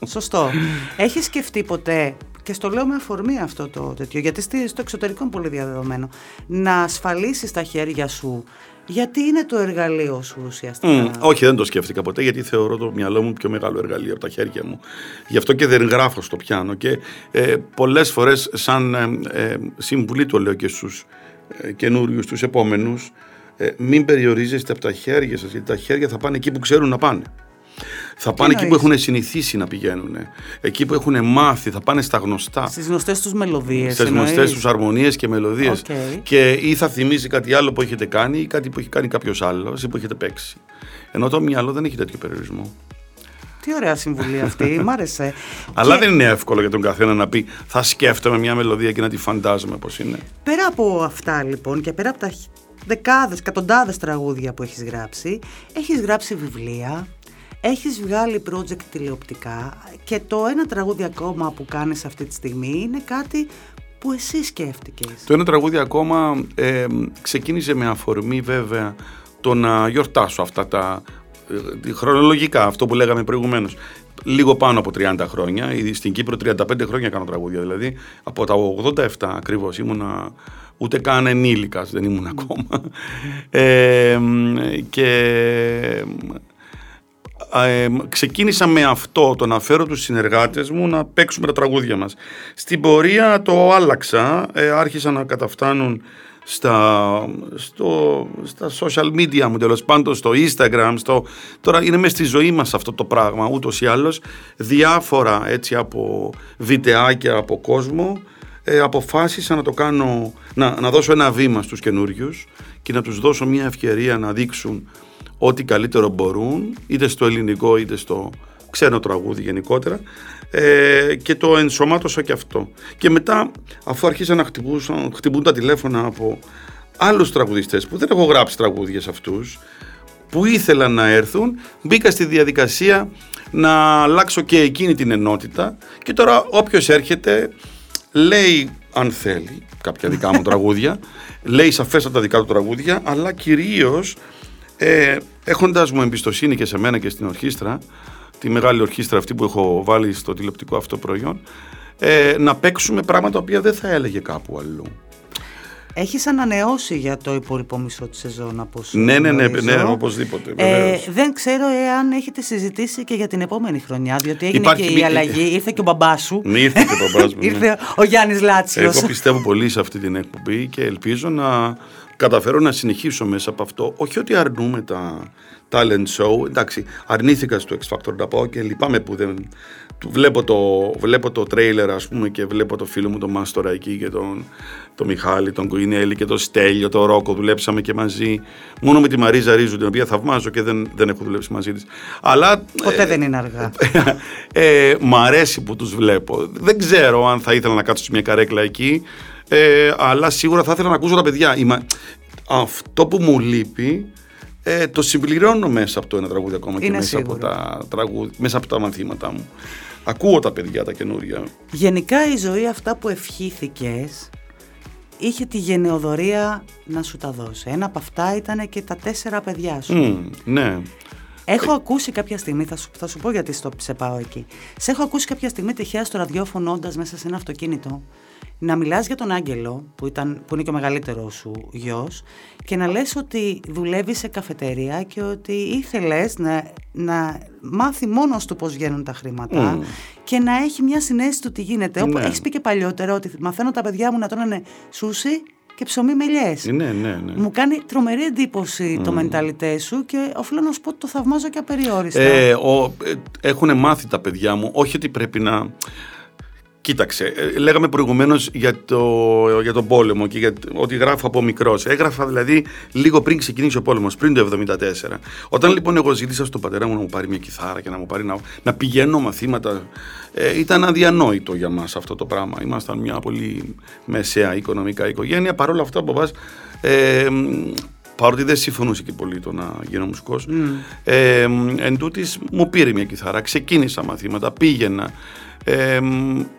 Σωστό. Έχεις σκεφτεί ποτέ και στο λέω με αφορμή αυτό το τέτοιο, γιατί στο εξωτερικό είναι πολύ διαδεδομένο, να ασφαλίσεις τα χέρια σου γιατί είναι το εργαλείο σου ουσιαστικά; Mm, όχι, δεν το σκέφτηκα ποτέ, γιατί θεωρώ το μυαλό μου πιο μεγάλο εργαλείο από τα χέρια μου. Γι' αυτό και δεν γράφω στο πιάνο. Και ε, πολλές φορές, σαν ε, ε, συμβουλή το λέω και στους ε, καινούριους, στου επόμενους, ε, μην περιορίζεστε από τα χέρια σας, γιατί τα χέρια θα πάνε εκεί που ξέρουν να πάνε. Θα πάνε εκεί που έχουν συνηθίσει να πηγαίνουν. Εκεί που έχουν μάθει, θα πάνε στα γνωστά. Στις γνωστές τους μελωδίες. Στις γνωστές τους αρμονίες και μελωδίες. Και ή θα θυμίζει κάτι άλλο που έχετε κάνει ή κάτι που έχει κάνει κάποιος άλλος ή που έχετε παίξει. Ενώ το μυαλό δεν έχει τέτοιο περιορισμό. Τι ωραία συμβουλή αυτή, μ' άρεσε. Αλλά δεν είναι εύκολο για τον καθένα να πει θα σκέφτομαι μια μελωδία και να τη φαντάζομαι πώς είναι. Πέρα από αυτά λοιπόν και πέρα από τα δεκάδες, εκατοντάδες τραγούδια που έχεις γράψει, έχεις γράψει βιβλία, Έχεις βγάλει project τηλεοπτικά και το ένα τραγούδι ακόμα που κάνεις αυτή τη στιγμή είναι κάτι που εσύ σκέφτηκες. Το ένα τραγούδι ακόμα ε, ξεκίνησε με αφορμή βέβαια το να γιορτάσω αυτά τα ε, χρονολογικά, αυτό που λέγαμε προηγουμένως. Λίγο πάνω από 30 χρόνια, στην Κύπρο 35 χρόνια κάνω τραγούδια δηλαδή, από τα 87 ακριβώς ήμουνα ούτε καν ενήλικας, δεν ήμουν ακόμα. Ε, και ε, ξεκίνησα με αυτό, το να φέρω τους συνεργάτες μου να παίξουμε τα τραγούδια μας. Στην πορεία το άλλαξα, ε, άρχισαν να καταφτάνουν στα, στο, στα social media μου τέλος πάντων, στο Instagram, στο, τώρα είναι μέσα στη ζωή μας αυτό το πράγμα ούτως ή άλλως, διάφορα έτσι από βιντεάκια από κόσμο, ε, αποφάσισα να το κάνω, να, να δώσω ένα βήμα στους καινούριους και να τους δώσω μια ευκαιρία να δείξουν ό,τι καλύτερο μπορούν, είτε στο ελληνικό είτε στο ξένο τραγούδι γενικότερα ε, και το ενσωμάτωσα και αυτό. Και μετά αφού άρχισαν να χτυπούν, χτυπούν τα τηλέφωνα από άλλους τραγουδιστές που δεν έχω γράψει τραγούδια σε αυτούς που ήθελαν να έρθουν, μπήκα στη διαδικασία να αλλάξω και εκείνη την ενότητα και τώρα όποιος έρχεται λέει αν θέλει κάποια δικά μου τραγούδια, λέει σαφέστατα δικά του τραγούδια, αλλά κυρίως ε, έχοντας μου εμπιστοσύνη και σε μένα και στην ορχήστρα, τη μεγάλη ορχήστρα αυτή που έχω βάλει στο τηλεοπτικό αυτό προϊόν, ε, να παίξουμε πράγματα που δεν θα έλεγε κάπου αλλού. Έχεις ανανεώσει για το υπόλοιπο μισό της σεζόν, από Ναι, ναι, ναι, ναι, οπωσδήποτε. Ε, δεν ξέρω εάν έχετε συζητήσει και για την επόμενη χρονιά, διότι έγινε Υπάρχει και η αλλαγή. Ήρθε και ο μπαμπάς σου. Ναι, ήρθε και ο μπαμπάς μου. Ναι. ήρθε ο Γιάννης Λάτσιος. Εγώ πιστεύω πολύ σε αυτή την εκπομπή και ελπίζω να καταφέρω να συνεχίσω μέσα από αυτό. Όχι ότι αρνούμε τα, talent show. Εντάξει, αρνήθηκα στο X Factor να πάω και λυπάμαι που δεν. Βλέπω το, βλέπω το τρέιλερ ας πούμε και βλέπω το φίλο μου τον Μάστορα εκεί και τον, τον Μιχάλη, τον Κουινέλη και τον Στέλιο, τον Ρόκο, δουλέψαμε και μαζί. Μόνο με τη Μαρίζα Ρίζου, την οποία θαυμάζω και δεν, δεν έχω δουλέψει μαζί της. Αλλά... Ποτέ ε, δεν είναι αργά. ε, μ' αρέσει που τους βλέπω. Δεν ξέρω αν θα ήθελα να κάτσω σε μια καρέκλα εκεί, ε, αλλά σίγουρα θα ήθελα να ακούσω τα παιδιά. Αυτό που μου λείπει ε, το συμπληρώνω μέσα από το ένα τραγούδι ακόμα και μέσα από, τα τραγούδι, μέσα από τα μαθήματά μου. Ακούω τα παιδιά τα καινούρια. Γενικά η ζωή αυτά που ευχήθηκες είχε τη γενεοδορία να σου τα δώσει. Ένα από αυτά ήταν και τα τέσσερα παιδιά σου. ναι. Έχω ακούσει κάποια στιγμή, θα σου, θα σου πω γιατί στο σε πάω εκεί. Σε έχω ακούσει κάποια στιγμή τυχαία στο ραδιόφωνο μέσα σε ένα αυτοκίνητο να μιλάς για τον Άγγελο, που, ήταν, που είναι και ο μεγαλύτερος σου γιος, και να λες ότι δουλεύει σε καφετερία και ότι ήθελες να, να μάθει μόνος του πώς βγαίνουν τα χρήματα και να έχει μια συνέστηση του τι γίνεται. Ναι. Όπως έχεις πει και παλιότερα ότι μαθαίνω τα παιδιά μου να τρώνε σούσι και ψωμί με λιές. Ναι, ναι, ναι. Μου κάνει τρομερή εντύπωση το μενταλιτέ σου και οφείλω να σου πω ότι το θαυμάζω και απεριόριστα. Ε, ε, έχουν μάθει τα παιδιά μου, όχι ότι πρέπει να Κοίταξε, ε, λέγαμε προηγουμένως για, το, για τον πόλεμο και για, ότι γράφω από μικρός. Έγραφα δηλαδή λίγο πριν ξεκινήσει ο πόλεμος, πριν το 1974. Όταν λοιπόν εγώ ζήτησα στον πατέρα μου να μου πάρει μια κιθάρα και να μου πάρει να, να πηγαίνω μαθήματα, ε, ήταν αδιανόητο για μας αυτό το πράγμα. Ήμασταν μια πολύ μεσαία οικονομικά οικογένεια. Παρ' όλα αυτά, ο παπάς. Ε, παρότι δεν συμφωνούσε και πολύ το να γίνω μουσικός, mm. ε, εν τούτης, μου πήρε μια κιθάρα, ξεκίνησα μαθήματα, πήγαινα, ε,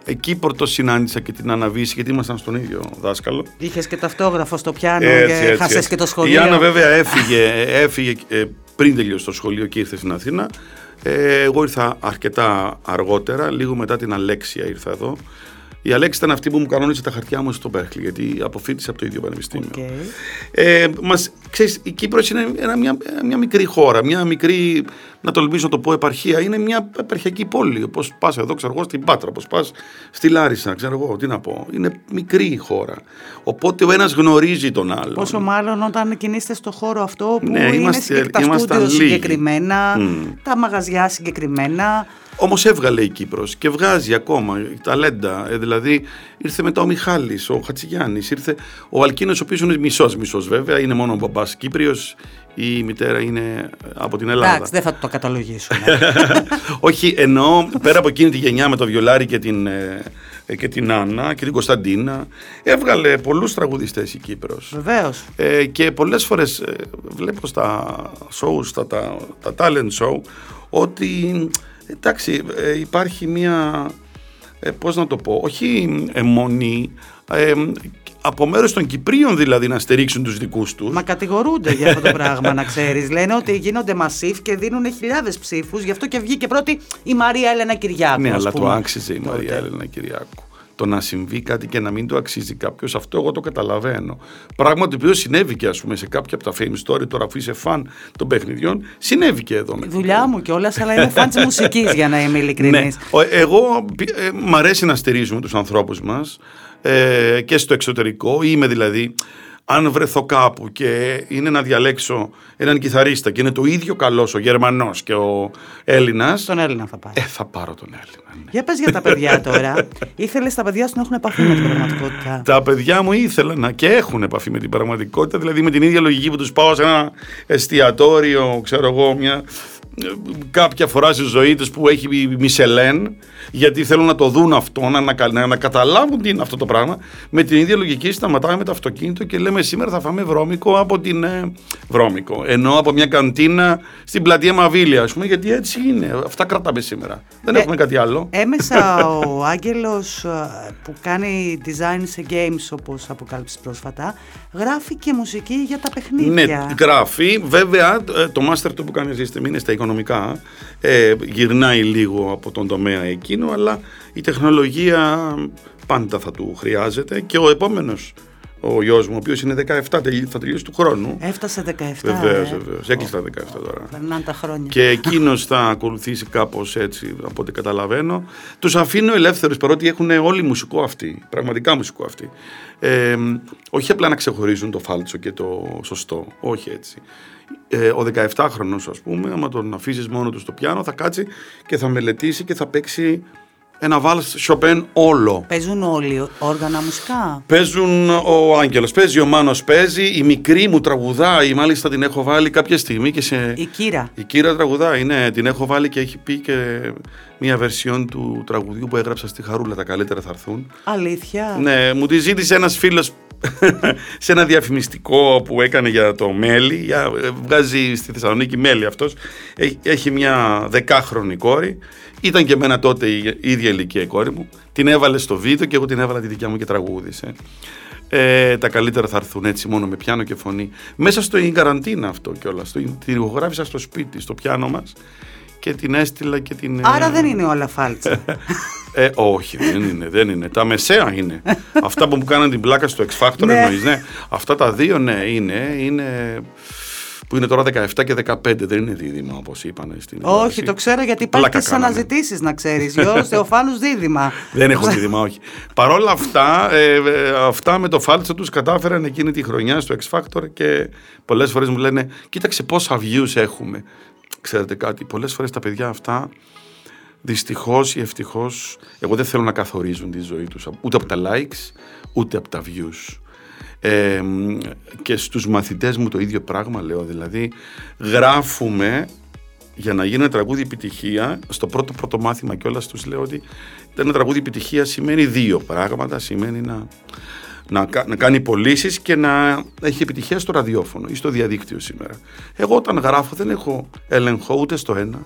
εκεί πρώτος συνάντησα και την Αναβίση γιατί ήμασταν στον ίδιο δάσκαλο. Είχες και ταυτόγραφο στο πιάνο και χάσες και το σχολείο. Η Άννα βέβαια έφυγε, έφυγε ε, πριν τελειώσει το σχολείο και ήρθε στην Αθήνα. Ε, εγώ ήρθα αρκετά αργότερα, λίγο μετά την Αλέξια ήρθα εδώ. Η Αλέξη ήταν αυτή που μου κανόνισε τα χαρτιά μου στο Μπέρκλι, γιατί αποφύτησε από το ίδιο πανεπιστήμιο. Okay. Ε, μας, ξέρεις, η Κύπρος είναι μια, μια μικρή χώρα, μια μικρή, να τολμήσω να το πω, επαρχία. Είναι μια επαρχιακή πόλη. Όπως πας εδώ, ξέρω εγώ, στην Πάτρα, όπως πας στη Λάρισα, ξέρω εγώ, τι να πω. Είναι μικρή η χώρα. Οπότε ο ένας γνωρίζει τον άλλο. Πόσο μάλλον όταν κινείστε στο χώρο αυτό που ναι, είμαστε, είναι τα στούντιο συγκεκριμένα, mm. τα μαγαζιά συγκεκριμένα. Όμως έβγαλε η Κύπρος και βγάζει ακόμα ταλέντα. Ε, δηλαδή ήρθε μετά ο Μιχάλης, ο Χατσιγιάννης, ήρθε ο Αλκίνος, ο οποίος είναι μισός μισός βέβαια, είναι μόνο ο μπαμπάς Κύπριος, η μητέρα είναι από την Ελλάδα. Εντάξει, δεν θα το καταλογίσουμε. Όχι, εννοώ πέρα από εκείνη τη γενιά με το Βιολάρι και την, ε, και την Άννα και την Κωνσταντίνα, έβγαλε πολλούς τραγουδιστές η Κύπρος. Βεβαίως. Ε, και πολλές φορές ε, βλέπω στα shows, τα, τα, τα talent show, ότι εντάξει, ε, υπάρχει μία, ε, πώς να το πω, όχι αιμονή, ε, από μέρος των Κυπρίων δηλαδή να στηρίξουν τους δικούς τους. Μα κατηγορούνται για αυτό το πράγμα, να ξέρεις. Λένε ότι γίνονται μασίφ και δίνουν χιλιάδες ψήφους. Γι' αυτό και βγήκε πρώτη η Μαρία Έλενα Κυριάκου. Ναι, αλλά το άξιζε η Μαρία Έλενα Κυριάκου το να συμβεί κάτι και να μην το αξίζει κάποιος, αυτό εγώ το καταλαβαίνω. Πράγμα το οποίος συνέβη και ας πούμε, σε κάποια από τα fame story, τώρα αφού είσαι φαν των παιχνιδιών, συνέβη και εδώ. Η δουλειά μου κιόλα, αλλά είμαι φαν της μουσικής για να είμαι ειλικρινής. Ναι. Εγώ ε, μ' αρέσει να στηρίζουμε τους ανθρώπους μας ε, και στο εξωτερικό. Είμαι δηλαδή αν βρεθώ κάπου και είναι να διαλέξω έναν κιθαρίστα και είναι το ίδιο καλός ο Γερμανός και ο Έλληνας. Τον Έλληνα θα πάρω. Ε, θα πάρω τον Έλληνα. Ναι. Για πες για τα παιδιά τώρα. Ήθελες τα παιδιά σου να έχουν επαφή με την πραγματικότητα. Τα παιδιά μου ήθελαν να και έχουν επαφή με την πραγματικότητα, δηλαδή με την ίδια λογική που τους πάω σε ένα εστιατόριο, ξέρω εγώ, μια κάποια φορά στη ζωή τους που έχει Μισελέν, γιατί θέλουν να το δουν αυτό, να, να, να καταλάβουν τι είναι αυτό το πράγμα. Με την ίδια λογική σταματάμε με το αυτοκίνητο και λέμε σήμερα θα φάμε βρώμικο από την. Ε, βρώμικο. Ενώ από μια καντίνα στην πλατεία Μαβίλια, ας πούμε, γιατί έτσι είναι. Αυτά κρατάμε σήμερα. Δεν ε, έχουμε κάτι άλλο. Έμεσα ο Άγγελος ε, που κάνει design σε games, όπως αποκάλυψε πρόσφατα, γράφει και μουσική για τα παιχνίδια. Ναι, γράφει. Βέβαια, ε, το master του που κάνει ζήστη είναι στα οικονομικά. Ε, γυρνάει λίγο από τον τομέα εκείνο, αλλά η τεχνολογία πάντα θα του χρειάζεται και ο επόμενος ο γιος μου, ο οποίος είναι 17, θα τελειώσει του χρόνου. Έφτασε 17. Βεβαίως, ε. βεβαίως. Έκλεισε τα 17 τώρα. Περνάνε τα χρόνια. Και εκείνος θα ακολουθήσει κάπως έτσι, από ό,τι καταλαβαίνω. Τους αφήνω ελεύθερους παρότι έχουν όλοι μουσικό αυτοί. Πραγματικά μουσικό αυτοί. Ε, όχι απλά να ξεχωρίζουν το φάλτσο και το σωστό. Όχι έτσι ε, ο 17χρονος ας πούμε, άμα τον αφήσεις μόνο του στο πιάνο, θα κάτσει και θα μελετήσει και θα παίξει ένα βάλς Σοπέν όλο. Παίζουν όλοι όργανα μουσικά; Παίζουν ο Άγγελος, παίζει ο Μάνος παίζει, η μικρή μου τραγουδάει, μάλιστα την έχω βάλει κάποια στιγμή και σε... Η Κύρα. Η Κύρα τραγουδάει, ναι, την έχω βάλει και έχει πει και μια βερσιόν του τραγουδιού που έγραψα στη Χαρούλα, τα καλύτερα θα έρθουν. Αλήθεια. Ναι, μου τη ζήτησε ένας φίλος σε ένα διαφημιστικό που έκανε για το μέλι, για, ε, βγάζει στη Θεσσαλονίκη μέλι αυτός, έχει μια δεκάχρονη κόρη ήταν και εμένα τότε η ίδια ηλικία η κόρη μου. Την έβαλε στο βίντεο και εγώ την έβαλα τη δικιά μου και τραγούδισε. Ε, τα καλύτερα θα έρθουν έτσι μόνο με πιάνο και φωνή. Μέσα στο καραντίνα αυτό κιόλας. Την ηχογράφησα στο σπίτι, στο πιάνο μας και την έστειλα και την. Άρα δεν είναι όλα φάλτσα. ε, όχι, δεν είναι, δεν είναι. Τα μεσαία είναι. Αυτά που μου κάναν την πλάκα στο X Factor ναι. εννοείς, ναι. Αυτά τα δύο, ναι, είναι. είναι που είναι τώρα 17 και 15, δεν είναι δίδυμα όπως είπαν στην Όχι, το ξέρω γιατί υπάρχει στι αναζητήσεις, να ξέρεις. Γιο Θεοφάνους δίδυμα. δεν έχω δίδυμα, όχι. Παρ' όλα αυτά, ε, ε, αυτά με το φάλτσο τους κατάφεραν εκείνη τη χρονιά στο X Factor και πολλές φορές μου λένε, κοίταξε πόσα views έχουμε. Ξέρετε κάτι, πολλές φορές τα παιδιά αυτά Δυστυχώς ή ευτυχώς, εγώ δεν θέλω να καθορίζουν τη ζωή τους ούτε από τα likes ούτε από τα views. Και στους μαθητές μου το ίδιο πράγμα λέω, δηλαδή γράφουμε για να γίνει ένα τραγούδι επιτυχία, στο πρώτο πρώτο μάθημα κιόλας τους λέω ότι ένα τραγούδι επιτυχία σημαίνει δύο πράγματα, σημαίνει να, να, να κάνει πωλήσεις και να έχει επιτυχία στο ραδιόφωνο ή στο διαδίκτυο σήμερα. Εγώ όταν γράφω δεν έχω έλεγχο ούτε στο ένα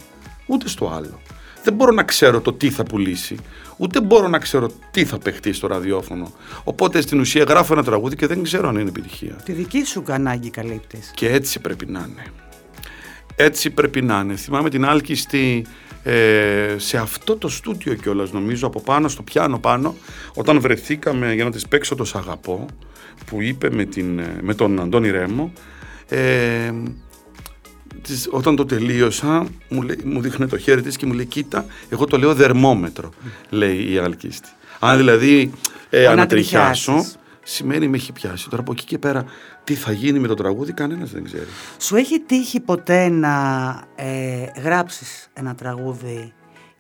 ούτε στο άλλο. Δεν μπορώ να ξέρω το τι θα πουλήσει ούτε μπορώ να ξέρω τι θα παιχτεί στο ραδιόφωνο. Οπότε στην ουσία γράφω ένα τραγούδι και δεν ξέρω αν είναι επιτυχία. Τη δική σου ανάγκη καλύπτεις. Και έτσι πρέπει να είναι. Έτσι πρέπει να είναι. Θυμάμαι την άλκηστη ε, σε αυτό το στούντιο κιόλας, νομίζω, από πάνω στο πιάνο πάνω, όταν βρεθήκαμε για να της παίξω το Σαγαπό, που είπε με, την, ε, με τον Αντώνη Ρέμο, ε, όταν το τελείωσα, μου, λέει, μου δείχνει το χέρι της και μου λέει κοίτα, εγώ το λέω δερμόμετρο, λέει η αλκίστη. Αν δηλαδή ε, ανατριχιάσω, σημαίνει με έχει πιάσει. Τώρα από εκεί και πέρα τι θα γίνει με το τραγούδι κανένας δεν ξέρει. Σου έχει τύχει ποτέ να ε, γράψεις ένα τραγούδι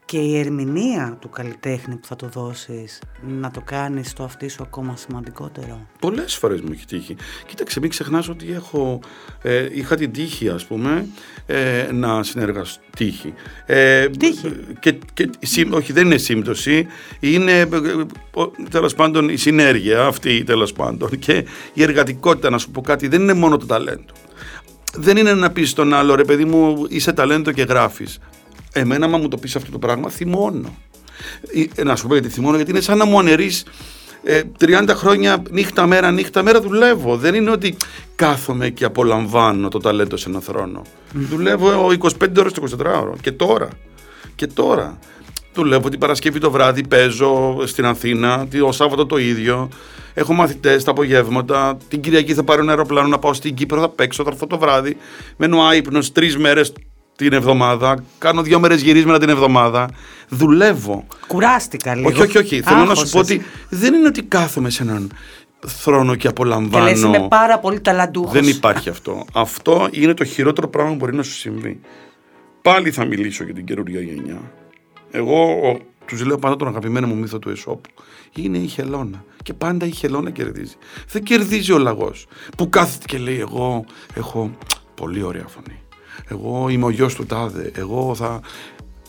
και η ερμηνεία του καλλιτέχνη που θα το δώσεις να το κάνεις το αυτί σου ακόμα σημαντικότερο; Πολλές φορές μου έχει τύχει. Κοίταξε, μην ξεχνάς ότι έχω, ε, είχα την τύχη ας πούμε ε, να συνεργαστώ. Τύχη. Ε, τύχη. Και, και, όχι δεν είναι σύμπτωση, είναι ε, τέλος πάντων η συνέργεια αυτή τέλος πάντων και η εργατικότητα να σου πω κάτι δεν είναι μόνο το ταλέντο. Δεν είναι να πεις στον άλλο ρε παιδί μου είσαι ταλέντο και γράφεις. Εμένα, μα μου το πεις αυτό το πράγμα, θυμώνω. Ε, να σου πω γιατί θυμώνω, γιατί είναι σαν να μου αναιρείς 30 ε, χρόνια νύχτα μέρα, νύχτα μέρα δουλεύω. Δεν είναι ότι κάθομαι και απολαμβάνω το ταλέντο σε έναν θρόνο. Δουλεύω 25 ώρες το 24 ώρο. Και τώρα. Και τώρα. Δουλεύω την Παρασκευή το βράδυ, παίζω στην Αθήνα, το Σάββατο το ίδιο. Έχω μαθητές τα απογεύματα. Την Κυριακή θα πάρω ένα αεροπλάνο να πάω στην Κύπρο, θα παίξω, θα έρθω το βράδυ. Μένω άϊπνος τρεις μέρες την εβδομάδα, κάνω δύο μέρες γυρίσματα την εβδομάδα, δουλεύω. Κουράστηκα λίγο. Όχι, όχι, όχι. Θέλω να σου πω ότι δεν είναι ότι κάθομαι σε έναν θρόνο και απολαμβάνω. Και λες είμαι πάρα πολύ ταλαντούχος. Δεν υπάρχει αυτό. αυτό είναι το χειρότερο πράγμα που μπορεί να σου συμβεί. Πάλι θα μιλήσω για την καινούργια γενιά. Εγώ τους λέω πάντα τον αγαπημένο μου μύθο του Εσώπου. Είναι η χελώνα. Και πάντα η χελώνα κερδίζει. Δεν κερδίζει ο λαγός. Που κάθεται και λέει: Εγώ έχω πολύ ωραία φωνή εγώ είμαι ο γιος του τάδε, εγώ θα...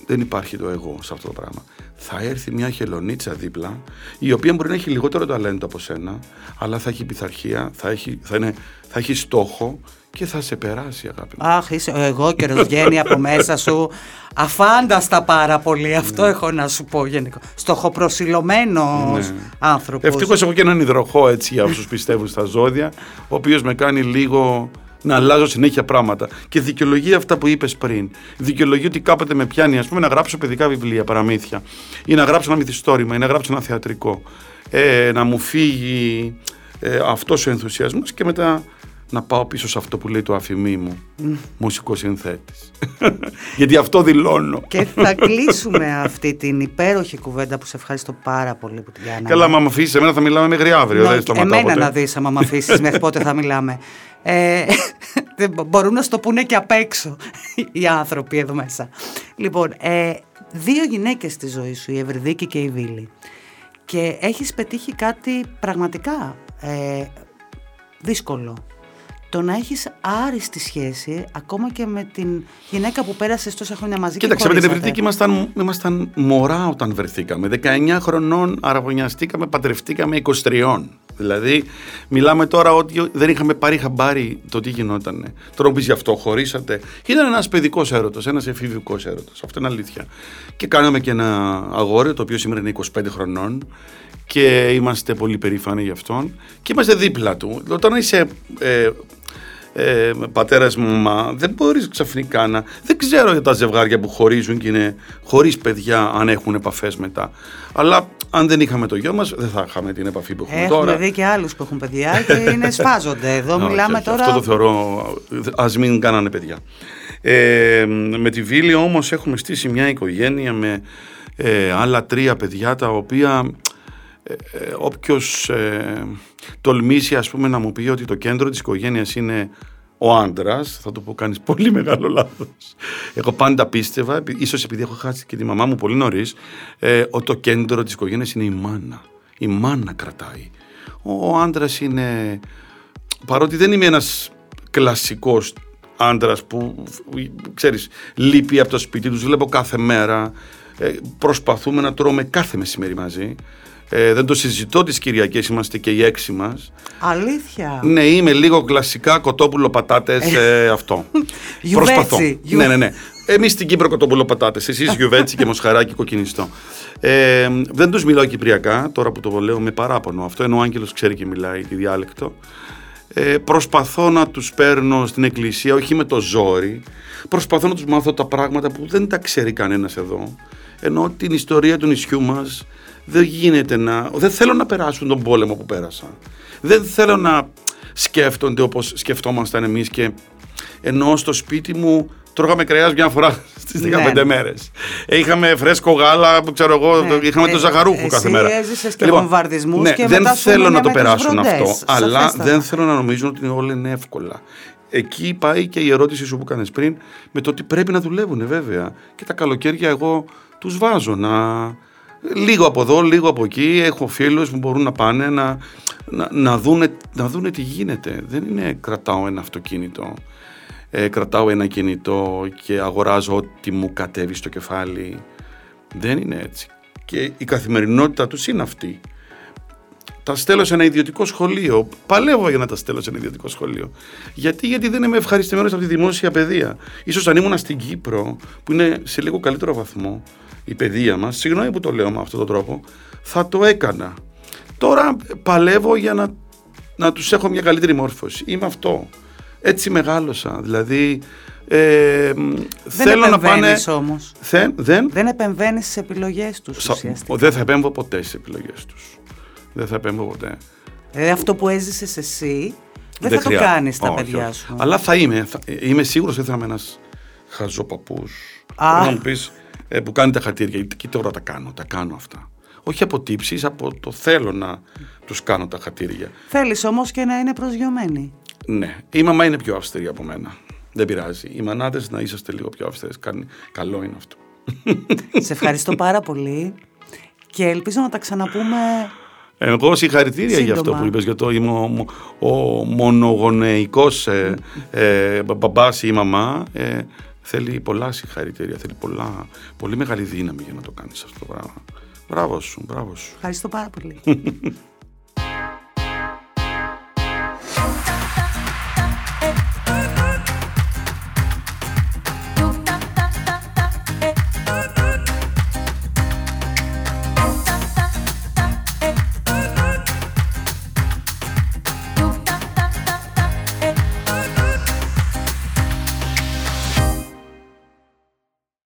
Δεν υπάρχει το εγώ σε αυτό το πράγμα. Θα έρθει μια χελονίτσα δίπλα, η οποία μπορεί να έχει λιγότερο ταλέντο από σένα, αλλά θα έχει πειθαρχία, θα έχει, θα είναι, θα έχει στόχο και θα σε περάσει αγάπη μου. Αχ, είσαι ο εγώ και βγαίνει από μέσα σου αφάνταστα πάρα πολύ. Αυτό ναι. έχω να σου πω γενικό. Στοχοπροσιλωμένο ναι. άνθρωπος. Ευτυχώς έχω και έναν υδροχό έτσι για όσους πιστεύουν στα ζώδια, ο οποίος με κάνει λίγο να αλλάζω συνέχεια πράγματα. Και δικαιολογεί αυτά που είπες πριν. Δικαιολογεί ότι κάποτε με πιάνει, ας πούμε, να γράψω παιδικά βιβλία, παραμύθια, ή να γράψω ένα μυθιστόρημα, ή να γράψω ένα θεατρικό. Ε, να μου φύγει ε, αυτός ο ενθουσιασμός και μετά να πάω πίσω σε αυτό που λέει το αφημί μου. Mm. Μουσικό συνθέτη. Γιατί αυτό δηλώνω. Και θα κλείσουμε αυτή την υπέροχη κουβέντα που σε ευχαριστώ πάρα πολύ που την κάναμε. Καλά, μα αφήσεις, εμένα θα μιλάμε μέχρι αύριο. Ναι, δεν εμένα να δεις, άμα με αφήσεις μέχρι πότε θα μιλάμε. Ε, Μπορούν να στο πούνε και απ' έξω οι άνθρωποι εδώ μέσα. Λοιπόν, ε, δύο γυναίκες στη ζωή σου, η Ευρυδίκη και η Βίλη. Και έχεις πετύχει κάτι πραγματικά ε, δύσκολο το να έχεις άριστη σχέση ακόμα και με την γυναίκα που πέρασες τόσα χρόνια μαζί Κοίταξε, με την Ευρυτική ήμασταν, ήμασταν μωρά όταν βρεθήκαμε. 19 χρονών αραβωνιαστήκαμε, παντρευτήκαμε 23. Δηλαδή, μιλάμε τώρα ότι δεν είχαμε πάρει χαμπάρι το τι γινόταν. Τώρα πεις γι' αυτό, χωρίσατε. Ήταν ένας παιδικός έρωτος, ένας εφηβικός έρωτος. Αυτό είναι αλήθεια. Και κάναμε και ένα αγόρι, το οποίο σήμερα είναι 25 χρονών και είμαστε πολύ περήφανοι γι' αυτόν και είμαστε δίπλα του. Όταν είσαι ε, ε, πατέρας μου, μα δεν μπορείς ξαφνικά να... Δεν ξέρω για τα ζευγάρια που χωρίζουν και είναι χωρίς παιδιά αν έχουν επαφές μετά. Αλλά αν δεν είχαμε το γιο μας δεν θα είχαμε την επαφή που έχουμε, έχουμε τώρα. Έχουμε δει και άλλους που έχουν παιδιά και είναι σφάζονται. Εδώ μιλάμε τώρα... Αυτό το θεωρώ, ας μην κάνανε παιδιά. Ε, με τη Βίλη όμως έχουμε στήσει μια οικογένεια με ε, άλλα τρία παιδιά τα οποία ε, ε, όποιος ε, τολμήσει ας πούμε να μου πει ότι το κέντρο της οικογένειας είναι ο άντρας, θα το πω κάνεις πολύ μεγάλο λάθος. Εγώ πάντα πίστευα, ίσως επειδή έχω χάσει και τη μαμά μου πολύ νωρίς, ε, ότι το κέντρο της οικογένειας είναι η μάνα. Η μάνα κρατάει. Ο άντρας είναι. Παρότι δεν είμαι ένας κλασικός άντρας που ξέρεις, λείπει από το σπίτι τους, βλέπω κάθε μέρα. Ε, προσπαθούμε να τρώμε κάθε μεσημέρι μαζί. Ε, δεν το συζητώ τις Κυριακές, είμαστε και οι έξι μας. Αλήθεια. Ναι, είμαι λίγο κλασικά κοτόπουλο πατάτες ε, αυτό. Προσπαθώ. Ναι, ναι, ναι. Εμείς στην Κύπρο κοτόπουλο πατάτες, εσείς γιουβέτσι και μοσχαράκι κοκκινιστό. Ε, δεν τους μιλάω κυπριακά, τώρα που το λέω με παράπονο αυτό, ενώ ο Άγγελος ξέρει και μιλάει τη διάλεκτο. Ε, προσπαθώ να τους παίρνω στην εκκλησία, όχι με το ζόρι. Προσπαθώ να τους μάθω τα πράγματα που δεν τα ξέρει κανένας εδώ. Ενώ την ιστορία του νησιού μας δεν γίνεται να... Δεν θέλω να περάσουν τον πόλεμο που πέρασα. Δεν θέλω να σκέφτονται όπως σκεφτόμασταν εμείς και ενώ στο σπίτι μου τρώγαμε κρέας μια φορά στις 15 ναι. μέρες. Ε, είχαμε φρέσκο γάλα, ξέρω εγώ, ναι. είχαμε ε, το ζαχαρούχο κάθε μέρα. Έζησες και λοιπόν, βομβαρδισμούς ναι, και δεν θέλω να το περάσουν αυτό, αλλά δεν θέλω να νομίζουν ότι όλα είναι εύκολα. Εκεί πάει και η ερώτηση σου που κάνεις πριν με το ότι πρέπει να δουλεύουν βέβαια. Και τα καλοκαίρια εγώ τους βάζω να, λίγο από εδώ, λίγο από εκεί. Έχω φίλους που μπορούν να πάνε να, να, να, δούνε, να δούνε τι γίνεται. Δεν είναι κρατάω ένα αυτοκίνητο, ε, κρατάω ένα κινητό και αγοράζω ό,τι μου κατέβει στο κεφάλι. Δεν είναι έτσι. Και η καθημερινότητα τους είναι αυτή. Τα στέλνω σε ένα ιδιωτικό σχολείο. Παλεύω για να τα στέλνω σε ένα ιδιωτικό σχολείο. Γιατί, Γιατί δεν είμαι ευχαριστημένος από τη δημόσια παιδεία. σω αν ήμουν στην Κύπρο, που είναι σε λίγο καλύτερο βαθμό, η παιδεία μας, συγγνώμη που το λέω με αυτόν τον τρόπο, θα το έκανα. Τώρα παλεύω για να, να τους έχω μια καλύτερη μόρφωση. Είμαι αυτό. Έτσι μεγάλωσα. Δηλαδή ε, δεν θέλω να πάνε. όμως. δεν, δεν επεμβαίνεις στις επιλογές τους. Δεν θα επέμβω ποτέ στις επιλογές τους. Δεν θα επέμβω ποτέ. Ε, αυτό που έζησες εσύ δεν, θα το κάνεις στα παιδιά σου. Αλλά θα είμαι. Θα, είμαι σίγουρος ότι θα είμαι ένας χαζοπαππούς. Να μου πεις ε, που κάνει τα χατήρια. Και τώρα τα κάνω, τα κάνω αυτά. Όχι από τύψεις, από το θέλω να τους κάνω τα χατήρια. Θέλεις όμως και να είναι προσγειωμένοι. Ναι. Η μαμά είναι πιο αυστηρή από μένα. Δεν πειράζει. Οι μανάδες να είσαστε λίγο πιο αυστηρές. Καλό είναι αυτό. Σε ευχαριστώ πάρα πολύ και ελπίζω να τα ξαναπούμε εγώ συγχαρητήρια για αυτό που είπες, για το είμαι ο, ο μονογονεϊκός ε, ε, μπαμπάς ή μαμά. Ε, θέλει πολλά συγχαρητήρια, θέλει πολλά, πολύ μεγάλη δύναμη για να το κάνεις αυτό το πράγμα. Μπράβο σου, μπράβο σου. Ευχαριστώ πάρα πολύ.